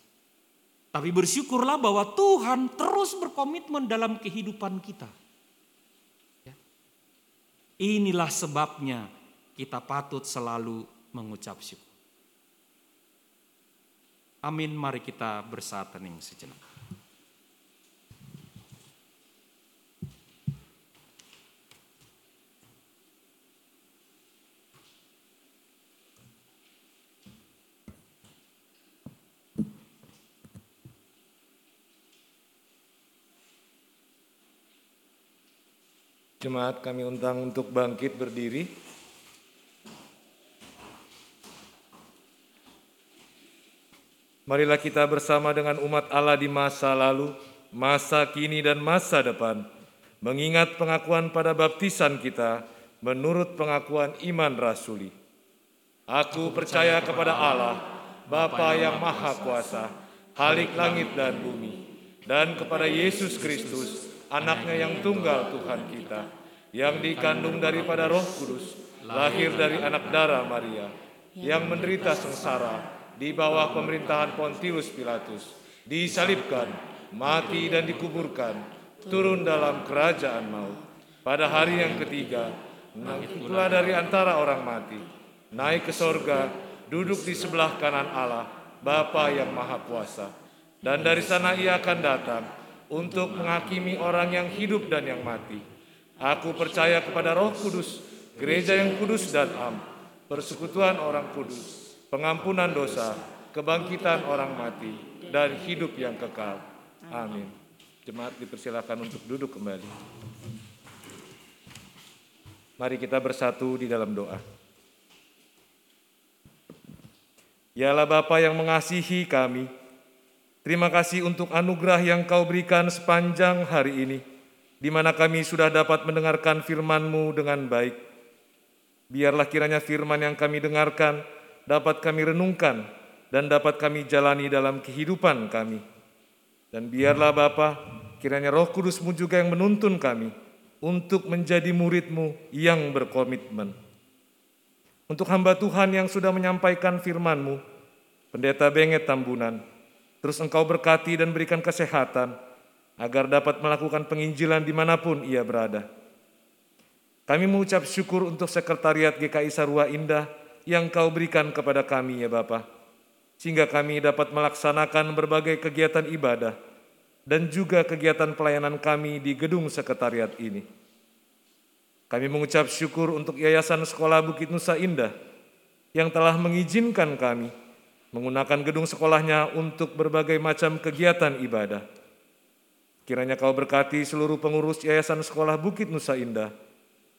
Tapi bersyukurlah bahwa Tuhan terus berkomitmen dalam kehidupan kita. Inilah sebabnya kita patut selalu mengucap syukur. Amin, mari kita bersatu sejenak. Jemaat kami undang untuk bangkit berdiri. Marilah kita bersama dengan umat Allah di masa lalu, masa kini dan masa depan, mengingat pengakuan pada baptisan kita menurut pengakuan iman rasuli. Aku percaya kepada Allah, Bapa yang Maha Kuasa, Halik langit dan bumi, dan kepada Yesus Kristus, anaknya yang tunggal Tuhan kita, yang dikandung daripada roh kudus, lahir dari anak darah Maria, yang menderita sengsara di bawah pemerintahan Pontius Pilatus, disalibkan, mati dan dikuburkan, turun dalam kerajaan maut. Pada hari yang ketiga, naik pula dari antara orang mati, naik ke sorga, duduk di sebelah kanan Allah, Bapa yang Maha Kuasa. Dan dari sana ia akan datang untuk menghakimi orang yang hidup dan yang mati. Aku percaya kepada roh kudus, gereja yang kudus dan am, persekutuan orang kudus, pengampunan dosa, kebangkitan orang mati, dan hidup yang kekal. Amin. Jemaat dipersilakan untuk duduk kembali. Mari kita bersatu di dalam doa. Yalah Bapa yang mengasihi kami, terima kasih untuk anugerah yang kau berikan sepanjang hari ini, di mana kami sudah dapat mendengarkan firman-Mu dengan baik. Biarlah kiranya firman yang kami dengarkan dapat kami renungkan dan dapat kami jalani dalam kehidupan kami. Dan biarlah Bapa, kiranya roh kudusmu juga yang menuntun kami untuk menjadi muridmu yang berkomitmen. Untuk hamba Tuhan yang sudah menyampaikan firman-Mu, Pendeta Benget Tambunan, terus Engkau berkati dan berikan kesehatan, agar dapat melakukan penginjilan di mana pun ia berada. Kami mengucap syukur untuk Sekretariat GKI Sarua Indah yang Kau berikan kepada kami ya Bapa, sehingga kami dapat melaksanakan berbagai kegiatan ibadah dan juga kegiatan pelayanan kami di gedung sekretariat ini. Kami mengucap syukur untuk Yayasan Sekolah Bukit Nusa Indah yang telah mengizinkan kami menggunakan gedung sekolahnya untuk berbagai macam kegiatan ibadah. Kiranya kau berkati seluruh pengurus Yayasan Sekolah Bukit Nusa Indah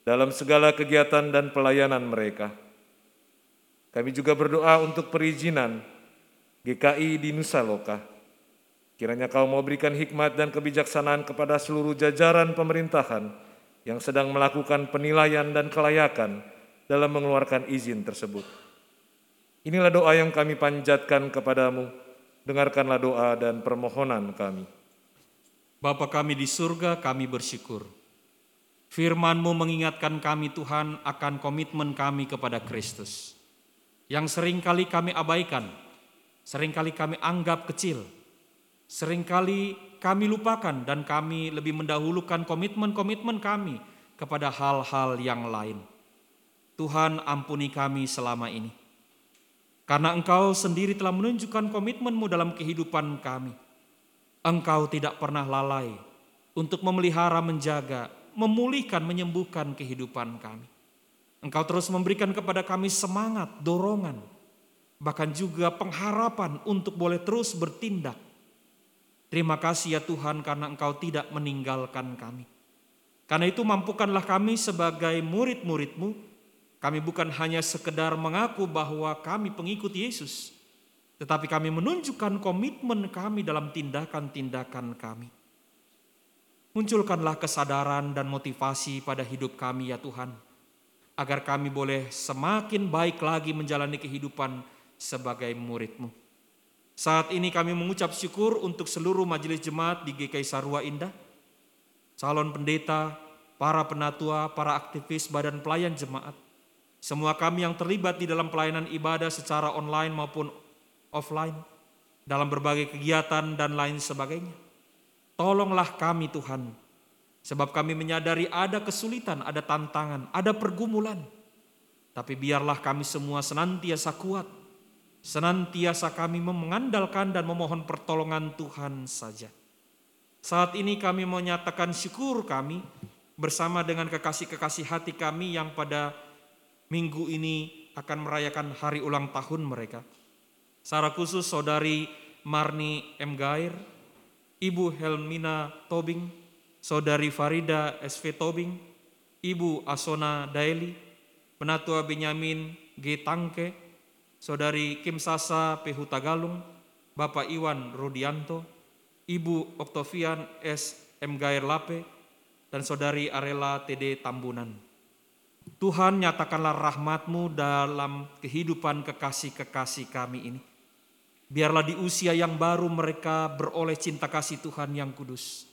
dalam segala kegiatan dan pelayanan mereka. Kami juga berdoa untuk perizinan GKI di Nusa Loka. Kiranya kau mau berikan hikmat dan kebijaksanaan kepada seluruh jajaran pemerintahan yang sedang melakukan penilaian dan kelayakan dalam mengeluarkan izin tersebut. Inilah doa yang kami panjatkan kepadamu. Dengarkanlah doa dan permohonan kami. Bapa kami di surga, kami bersyukur. Firman-Mu mengingatkan kami Tuhan akan komitmen kami kepada Kristus. Yang sering kali kami abaikan, sering kali kami anggap kecil, sering kali kami lupakan dan kami lebih mendahulukan komitmen-komitmen kami kepada hal-hal yang lain. Tuhan ampuni kami selama ini. Karena engkau sendiri telah menunjukkan komitmenmu dalam kehidupan kami. Engkau tidak pernah lalai untuk memelihara, menjaga, memulihkan, menyembuhkan kehidupan kami. Engkau terus memberikan kepada kami semangat, dorongan, bahkan juga pengharapan untuk boleh terus bertindak. Terima kasih ya Tuhan karena Engkau tidak meninggalkan kami. Karena itu mampukanlah kami sebagai murid-muridmu kami bukan hanya sekedar mengaku bahwa kami pengikut Yesus, tetapi kami menunjukkan komitmen kami dalam tindakan-tindakan kami. Munculkanlah kesadaran dan motivasi pada hidup kami ya Tuhan, agar kami boleh semakin baik lagi menjalani kehidupan sebagai murid-Mu. Saat ini kami mengucap syukur untuk seluruh majelis jemaat di GKI Sarua Indah, calon pendeta, para penatua, para aktivis badan pelayan jemaat, semua kami yang terlibat di dalam pelayanan ibadah secara online maupun offline, dalam berbagai kegiatan dan lain sebagainya. Tolonglah kami Tuhan, sebab kami menyadari ada kesulitan, ada tantangan, ada pergumulan. Tapi biarlah kami semua senantiasa kuat, senantiasa kami mengandalkan dan memohon pertolongan Tuhan saja. Saat ini kami menyatakan syukur kami bersama dengan kekasih-kekasih hati kami yang pada minggu ini akan merayakan hari ulang tahun mereka. Secara khusus saudari Marni M. Gair, Ibu Helmina Tobing, saudari Farida SV Tobing, Ibu Asona Daeli, Penatua Benyamin G. Tangke, saudari Kim Sasa P. Hutagalung, Bapak Iwan Rudianto, Ibu Oktavian S. M. Gair Lape, dan saudari Arela TD Tambunan. Tuhan nyatakanlah rahmatmu dalam kehidupan kekasih-kekasih kami ini. Biarlah di usia yang baru mereka beroleh cinta kasih Tuhan yang kudus.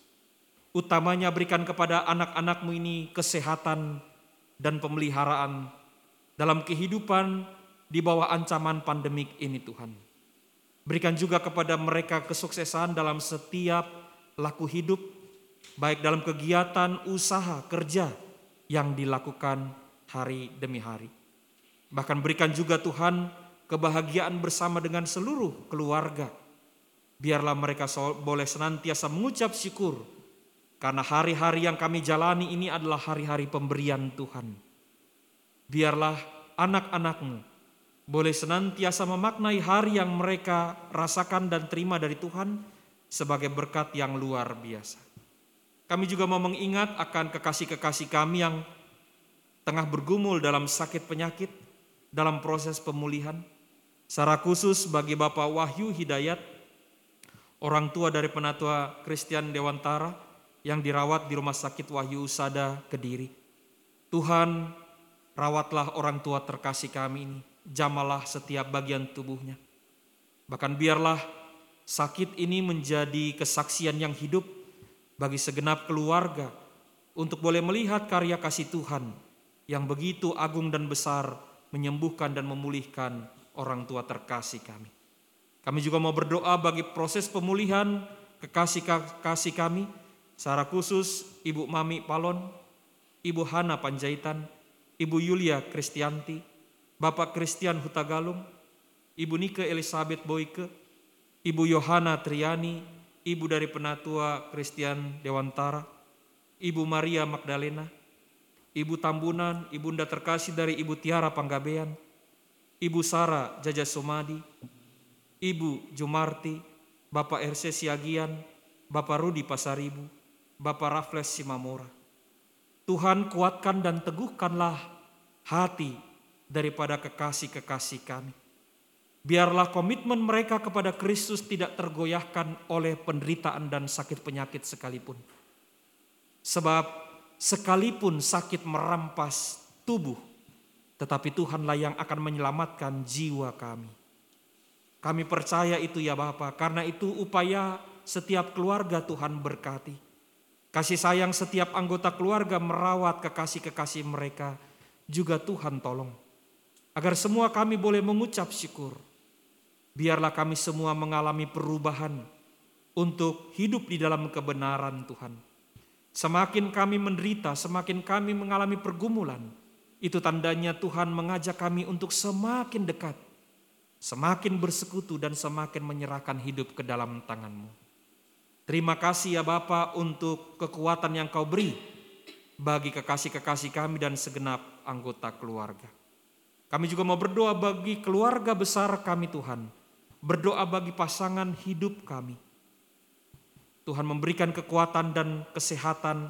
Utamanya berikan kepada anak-anakmu ini kesehatan dan pemeliharaan dalam kehidupan di bawah ancaman pandemik ini Tuhan. Berikan juga kepada mereka kesuksesan dalam setiap laku hidup, baik dalam kegiatan, usaha, kerja yang dilakukan hari demi hari. Bahkan berikan juga Tuhan kebahagiaan bersama dengan seluruh keluarga. Biarlah mereka boleh senantiasa mengucap syukur karena hari-hari yang kami jalani ini adalah hari-hari pemberian Tuhan. Biarlah anak-anakmu boleh senantiasa memaknai hari yang mereka rasakan dan terima dari Tuhan sebagai berkat yang luar biasa. Kami juga mau mengingat akan kekasih-kekasih kami yang tengah bergumul dalam sakit penyakit, dalam proses pemulihan. Secara khusus bagi Bapak Wahyu Hidayat, orang tua dari penatua Christian Dewantara yang dirawat di Rumah Sakit Wahyu Usada Kediri. Tuhan, rawatlah orang tua terkasih kami ini jamalah setiap bagian tubuhnya. Bahkan biarlah sakit ini menjadi kesaksian yang hidup bagi segenap keluarga untuk boleh melihat karya kasih Tuhan yang begitu agung dan besar menyembuhkan dan memulihkan orang tua terkasih kami. Kami juga mau berdoa bagi proses pemulihan kekasih-kasih kami, secara khusus Ibu Mami Palon, Ibu Hana Panjaitan, Ibu Yulia Kristianti, Bapak Christian Hutagalung, Ibu Nike Elizabeth Boyke, Ibu Yohana Triani, Ibu dari Penatua Christian Dewantara, Ibu Maria Magdalena, Ibu Tambunan, Ibunda terkasih dari Ibu Tiara Panggabean, Ibu Sara Jaja Sumadi, Ibu Jumarti, Bapak RC Siagian, Bapak Rudi Pasaribu, Bapak Rafles Simamora. Tuhan kuatkan dan teguhkanlah hati daripada kekasih-kekasih kami. Biarlah komitmen mereka kepada Kristus tidak tergoyahkan oleh penderitaan dan sakit penyakit sekalipun. Sebab sekalipun sakit merampas tubuh, tetapi Tuhanlah yang akan menyelamatkan jiwa kami. Kami percaya itu ya Bapa, karena itu upaya setiap keluarga Tuhan berkati. Kasih sayang setiap anggota keluarga merawat kekasih-kekasih mereka, juga Tuhan tolong agar semua kami boleh mengucap syukur. Biarlah kami semua mengalami perubahan untuk hidup di dalam kebenaran Tuhan. Semakin kami menderita, semakin kami mengalami pergumulan, itu tandanya Tuhan mengajak kami untuk semakin dekat, semakin bersekutu dan semakin menyerahkan hidup ke dalam tanganmu. Terima kasih ya Bapa untuk kekuatan yang kau beri bagi kekasih-kekasih kami dan segenap anggota keluarga. Kami juga mau berdoa bagi keluarga besar kami Tuhan. Berdoa bagi pasangan hidup kami. Tuhan memberikan kekuatan dan kesehatan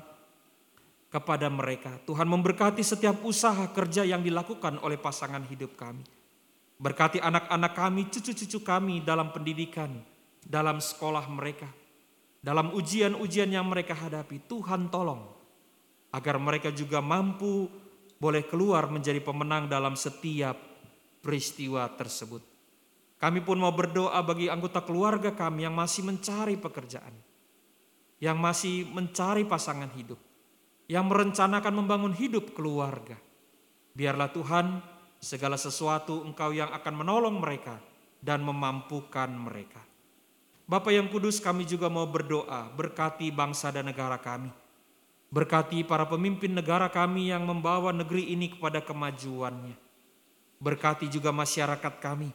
kepada mereka. Tuhan memberkati setiap usaha kerja yang dilakukan oleh pasangan hidup kami. Berkati anak-anak kami, cucu-cucu kami dalam pendidikan, dalam sekolah mereka, dalam ujian-ujian yang mereka hadapi. Tuhan tolong agar mereka juga mampu boleh keluar menjadi pemenang dalam setiap peristiwa tersebut. Kami pun mau berdoa bagi anggota keluarga kami yang masih mencari pekerjaan, yang masih mencari pasangan hidup, yang merencanakan membangun hidup keluarga. Biarlah Tuhan segala sesuatu Engkau yang akan menolong mereka dan memampukan mereka. Bapak yang kudus kami juga mau berdoa berkati bangsa dan negara kami Berkati para pemimpin negara kami yang membawa negeri ini kepada kemajuannya. Berkati juga masyarakat kami.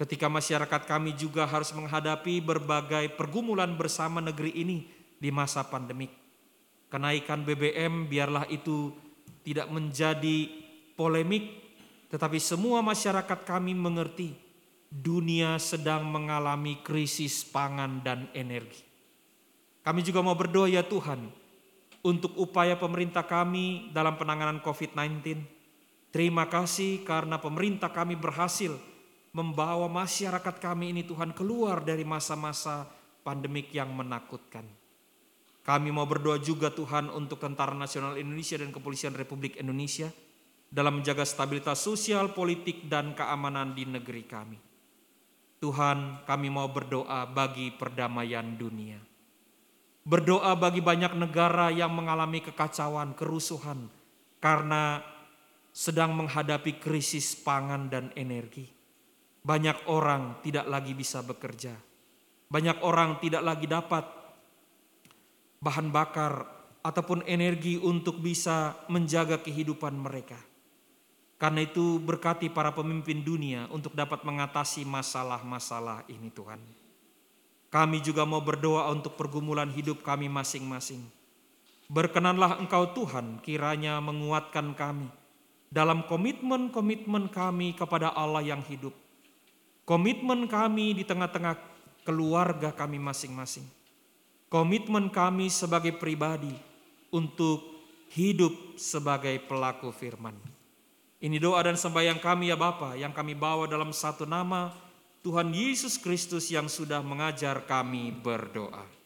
Ketika masyarakat kami juga harus menghadapi berbagai pergumulan bersama negeri ini di masa pandemik. Kenaikan BBM biarlah itu tidak menjadi polemik, tetapi semua masyarakat kami mengerti dunia sedang mengalami krisis pangan dan energi. Kami juga mau berdoa ya Tuhan, untuk upaya pemerintah kami dalam penanganan COVID-19. Terima kasih karena pemerintah kami berhasil membawa masyarakat kami ini Tuhan keluar dari masa-masa pandemik yang menakutkan. Kami mau berdoa juga Tuhan untuk Tentara Nasional Indonesia dan Kepolisian Republik Indonesia dalam menjaga stabilitas sosial, politik, dan keamanan di negeri kami. Tuhan, kami mau berdoa bagi perdamaian dunia. Berdoa bagi banyak negara yang mengalami kekacauan, kerusuhan, karena sedang menghadapi krisis pangan dan energi. Banyak orang tidak lagi bisa bekerja. Banyak orang tidak lagi dapat bahan bakar ataupun energi untuk bisa menjaga kehidupan mereka. Karena itu berkati para pemimpin dunia untuk dapat mengatasi masalah-masalah ini Tuhan. Kami juga mau berdoa untuk pergumulan hidup kami masing-masing. Berkenanlah Engkau Tuhan kiranya menguatkan kami dalam komitmen-komitmen kami kepada Allah yang hidup. Komitmen kami di tengah-tengah keluarga kami masing-masing. Komitmen kami sebagai pribadi untuk hidup sebagai pelaku firman. Ini doa dan sembahyang kami ya Bapa yang kami bawa dalam satu nama Tuhan Yesus Kristus yang sudah mengajar kami berdoa.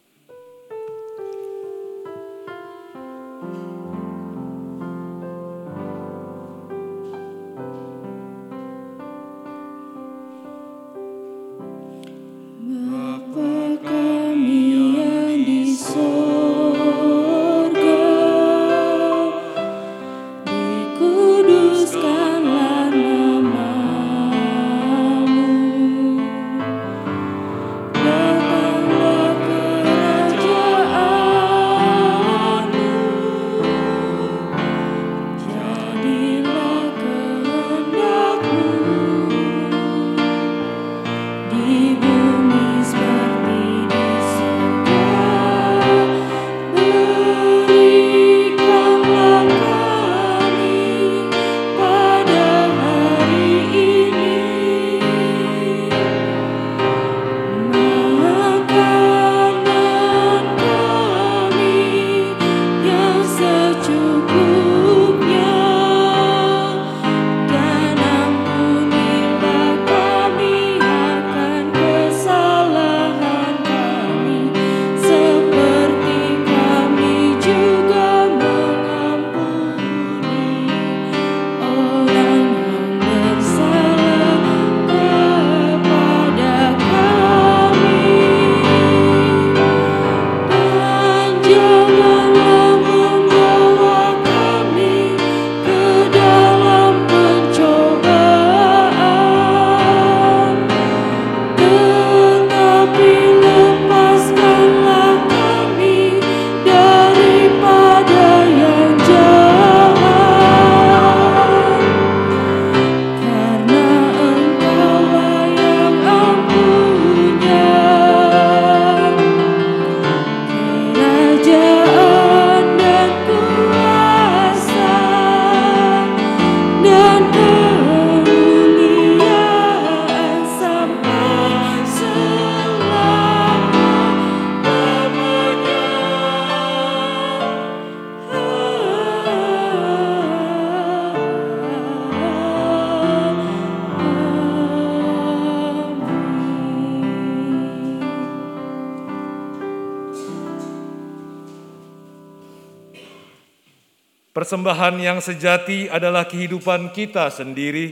Persembahan yang sejati adalah kehidupan kita sendiri.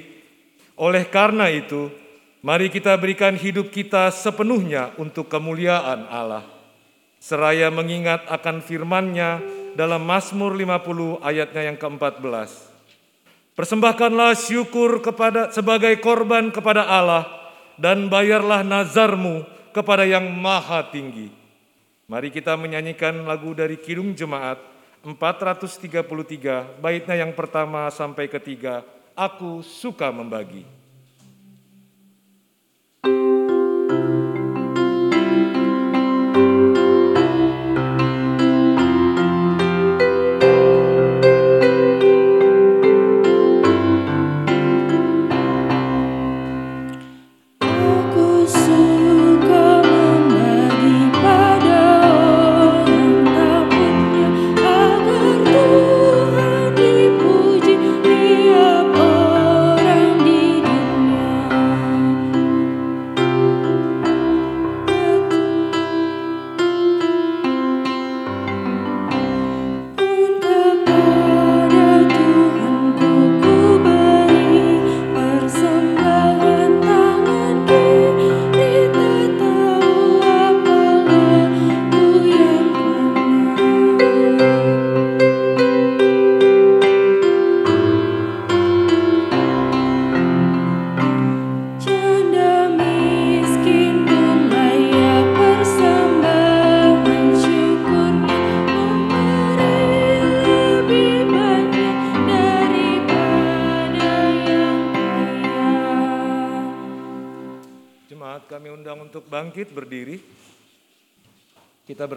Oleh karena itu, mari kita berikan hidup kita sepenuhnya untuk kemuliaan Allah. Seraya mengingat akan firman-Nya dalam Mazmur 50 ayatnya yang ke-14. Persembahkanlah syukur kepada sebagai korban kepada Allah dan bayarlah nazarmu kepada yang maha tinggi. Mari kita menyanyikan lagu dari Kidung Jemaat 433 baitnya yang pertama sampai ketiga. Aku suka membagi.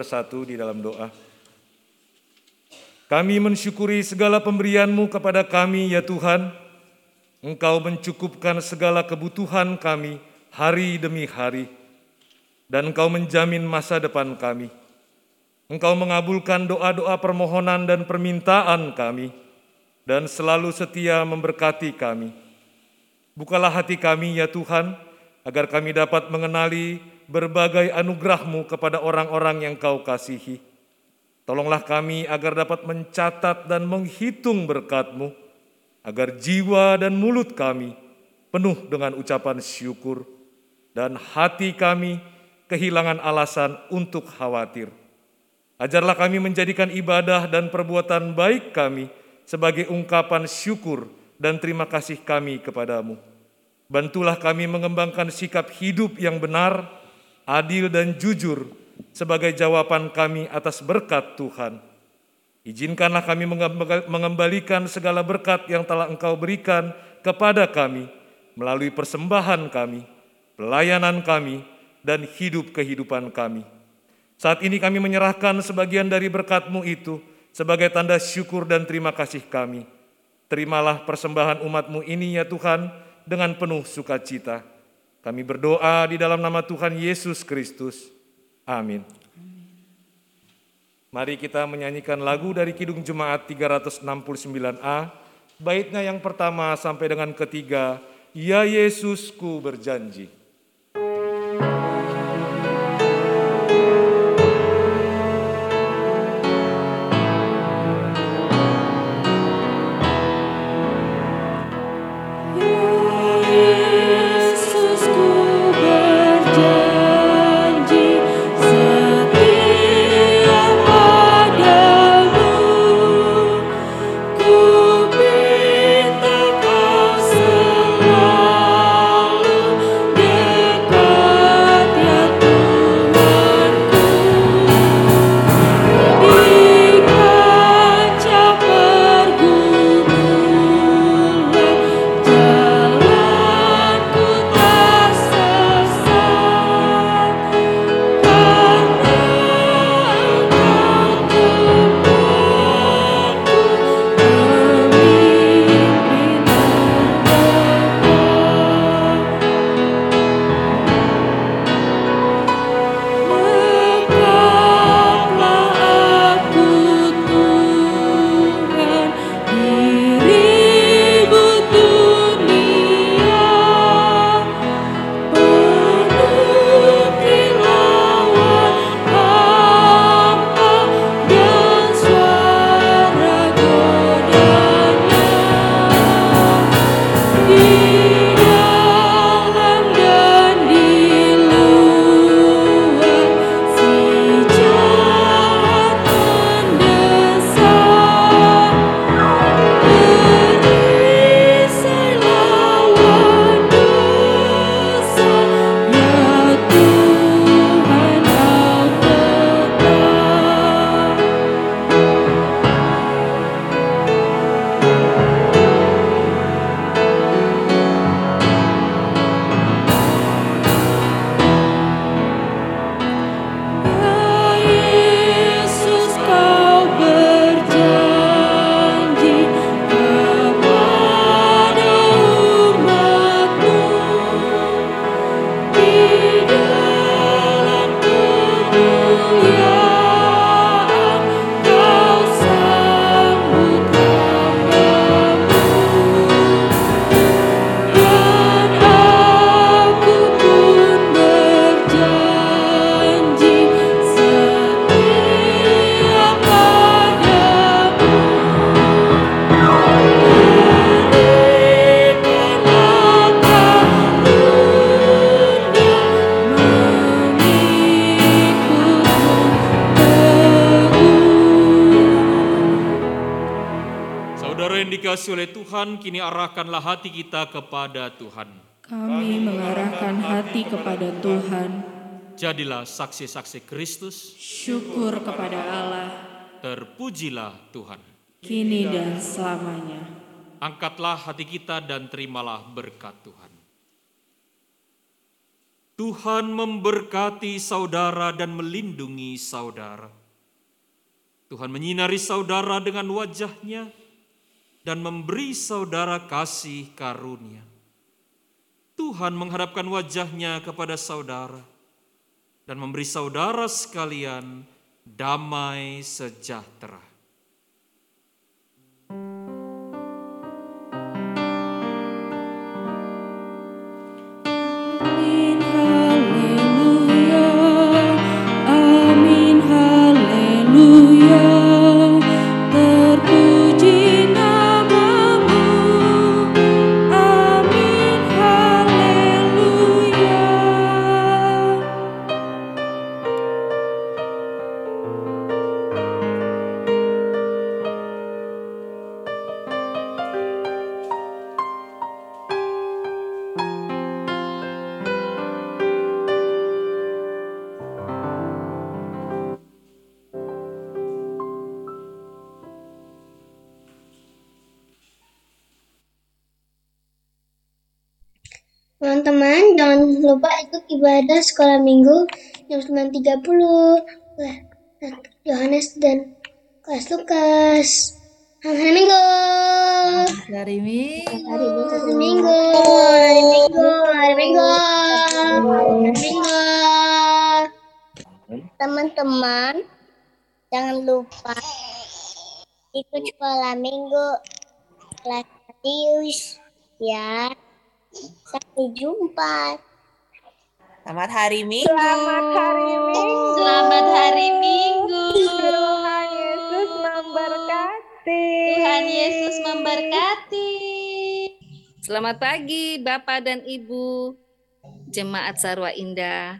Bersatu di dalam doa. Kami mensyukuri segala pemberian-Mu kepada kami ya Tuhan. Engkau mencukupkan segala kebutuhan kami hari demi hari. Dan Engkau menjamin masa depan kami. Engkau mengabulkan doa-doa permohonan dan permintaan kami. Dan selalu setia memberkati kami. Bukalah hati kami ya Tuhan, agar kami dapat mengenali berbagai anugerah-Mu kepada orang-orang yang Kau kasihi. Tolonglah kami agar dapat mencatat dan menghitung berkat-Mu, agar jiwa dan mulut kami penuh dengan ucapan syukur, dan hati kami kehilangan alasan untuk khawatir. Ajarlah kami menjadikan ibadah dan perbuatan baik kami sebagai ungkapan syukur dan terima kasih kami kepadamu. Bantulah kami mengembangkan sikap hidup yang benar, adil dan jujur sebagai jawaban kami atas berkat Tuhan. Izinkanlah kami mengembalikan segala berkat yang telah Engkau berikan kepada kami melalui persembahan kami, pelayanan kami, dan hidup kehidupan kami. Saat ini kami menyerahkan sebagian dari berkat-Mu itu sebagai tanda syukur dan terima kasih kami. Terimalah persembahan umat-Mu ini ya Tuhan dengan penuh sukacita. Kami berdoa di dalam nama Tuhan Yesus Kristus. Amin. Mari kita menyanyikan lagu dari Kidung Jemaat 369A, baitnya yang pertama sampai dengan ketiga, Ya Yesusku berjanji. Tuhan, kini arahkanlah hati kita kepada Tuhan. Kami mengarahkan hati kepada Tuhan, Jadilah saksi-saksi Kristus, syukur kepada Allah, terpujilah Tuhan. kini dan selamanya. Angkatlah hati kita dan terimalah berkat Tuhan. Tuhan memberkati saudara dan melindungi saudara. Tuhan menyinari saudara dengan wajahnya dan memberi saudara kasih karunia. Tuhan menghadapkan wajahnya kepada saudara dan memberi saudara sekalian damai sejahtera. Jangan lupa ikut ibadah sekolah minggu jam 9.30. Wah, Yohanes dan kelas Lukas. Hari Minggu. Hari Minggu. Hari Minggu. Hari Minggu. Hari Minggu. Hari Minggu. Teman-teman, jangan lupa ikut sekolah minggu kelas Matius ya. Sampai jumpa. Selamat hari Minggu. Selamat hari Minggu. Selamat hari Minggu. Tuhan Yesus memberkati. Tuhan Yesus memberkati. Selamat pagi Bapak dan Ibu Jemaat Sarwa Indah.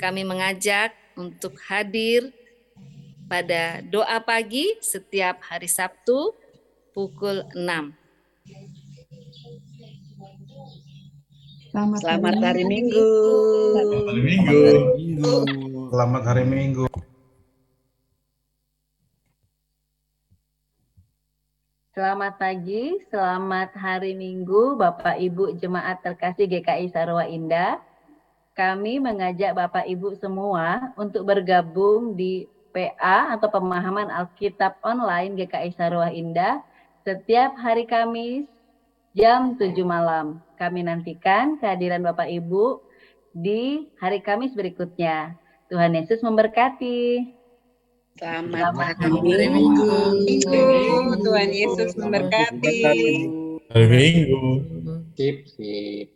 Kami mengajak untuk hadir pada doa pagi setiap hari Sabtu pukul 6. Selamat hari Minggu. Hari Minggu. Selamat hari Minggu. Selamat pagi, selamat hari Minggu Bapak Ibu Jemaat Terkasih GKI Sarwa Indah. Kami mengajak Bapak Ibu semua untuk bergabung di PA atau pemahaman Alkitab online GKI Sarwa Indah setiap hari Kamis jam 7 malam. Kami nantikan kehadiran Bapak Ibu di hari Kamis berikutnya. Tuhan Yesus memberkati. Selamat, Selamat hari Minggu. Tuhan Yesus memberkati. Hari Minggu. Sip, sip.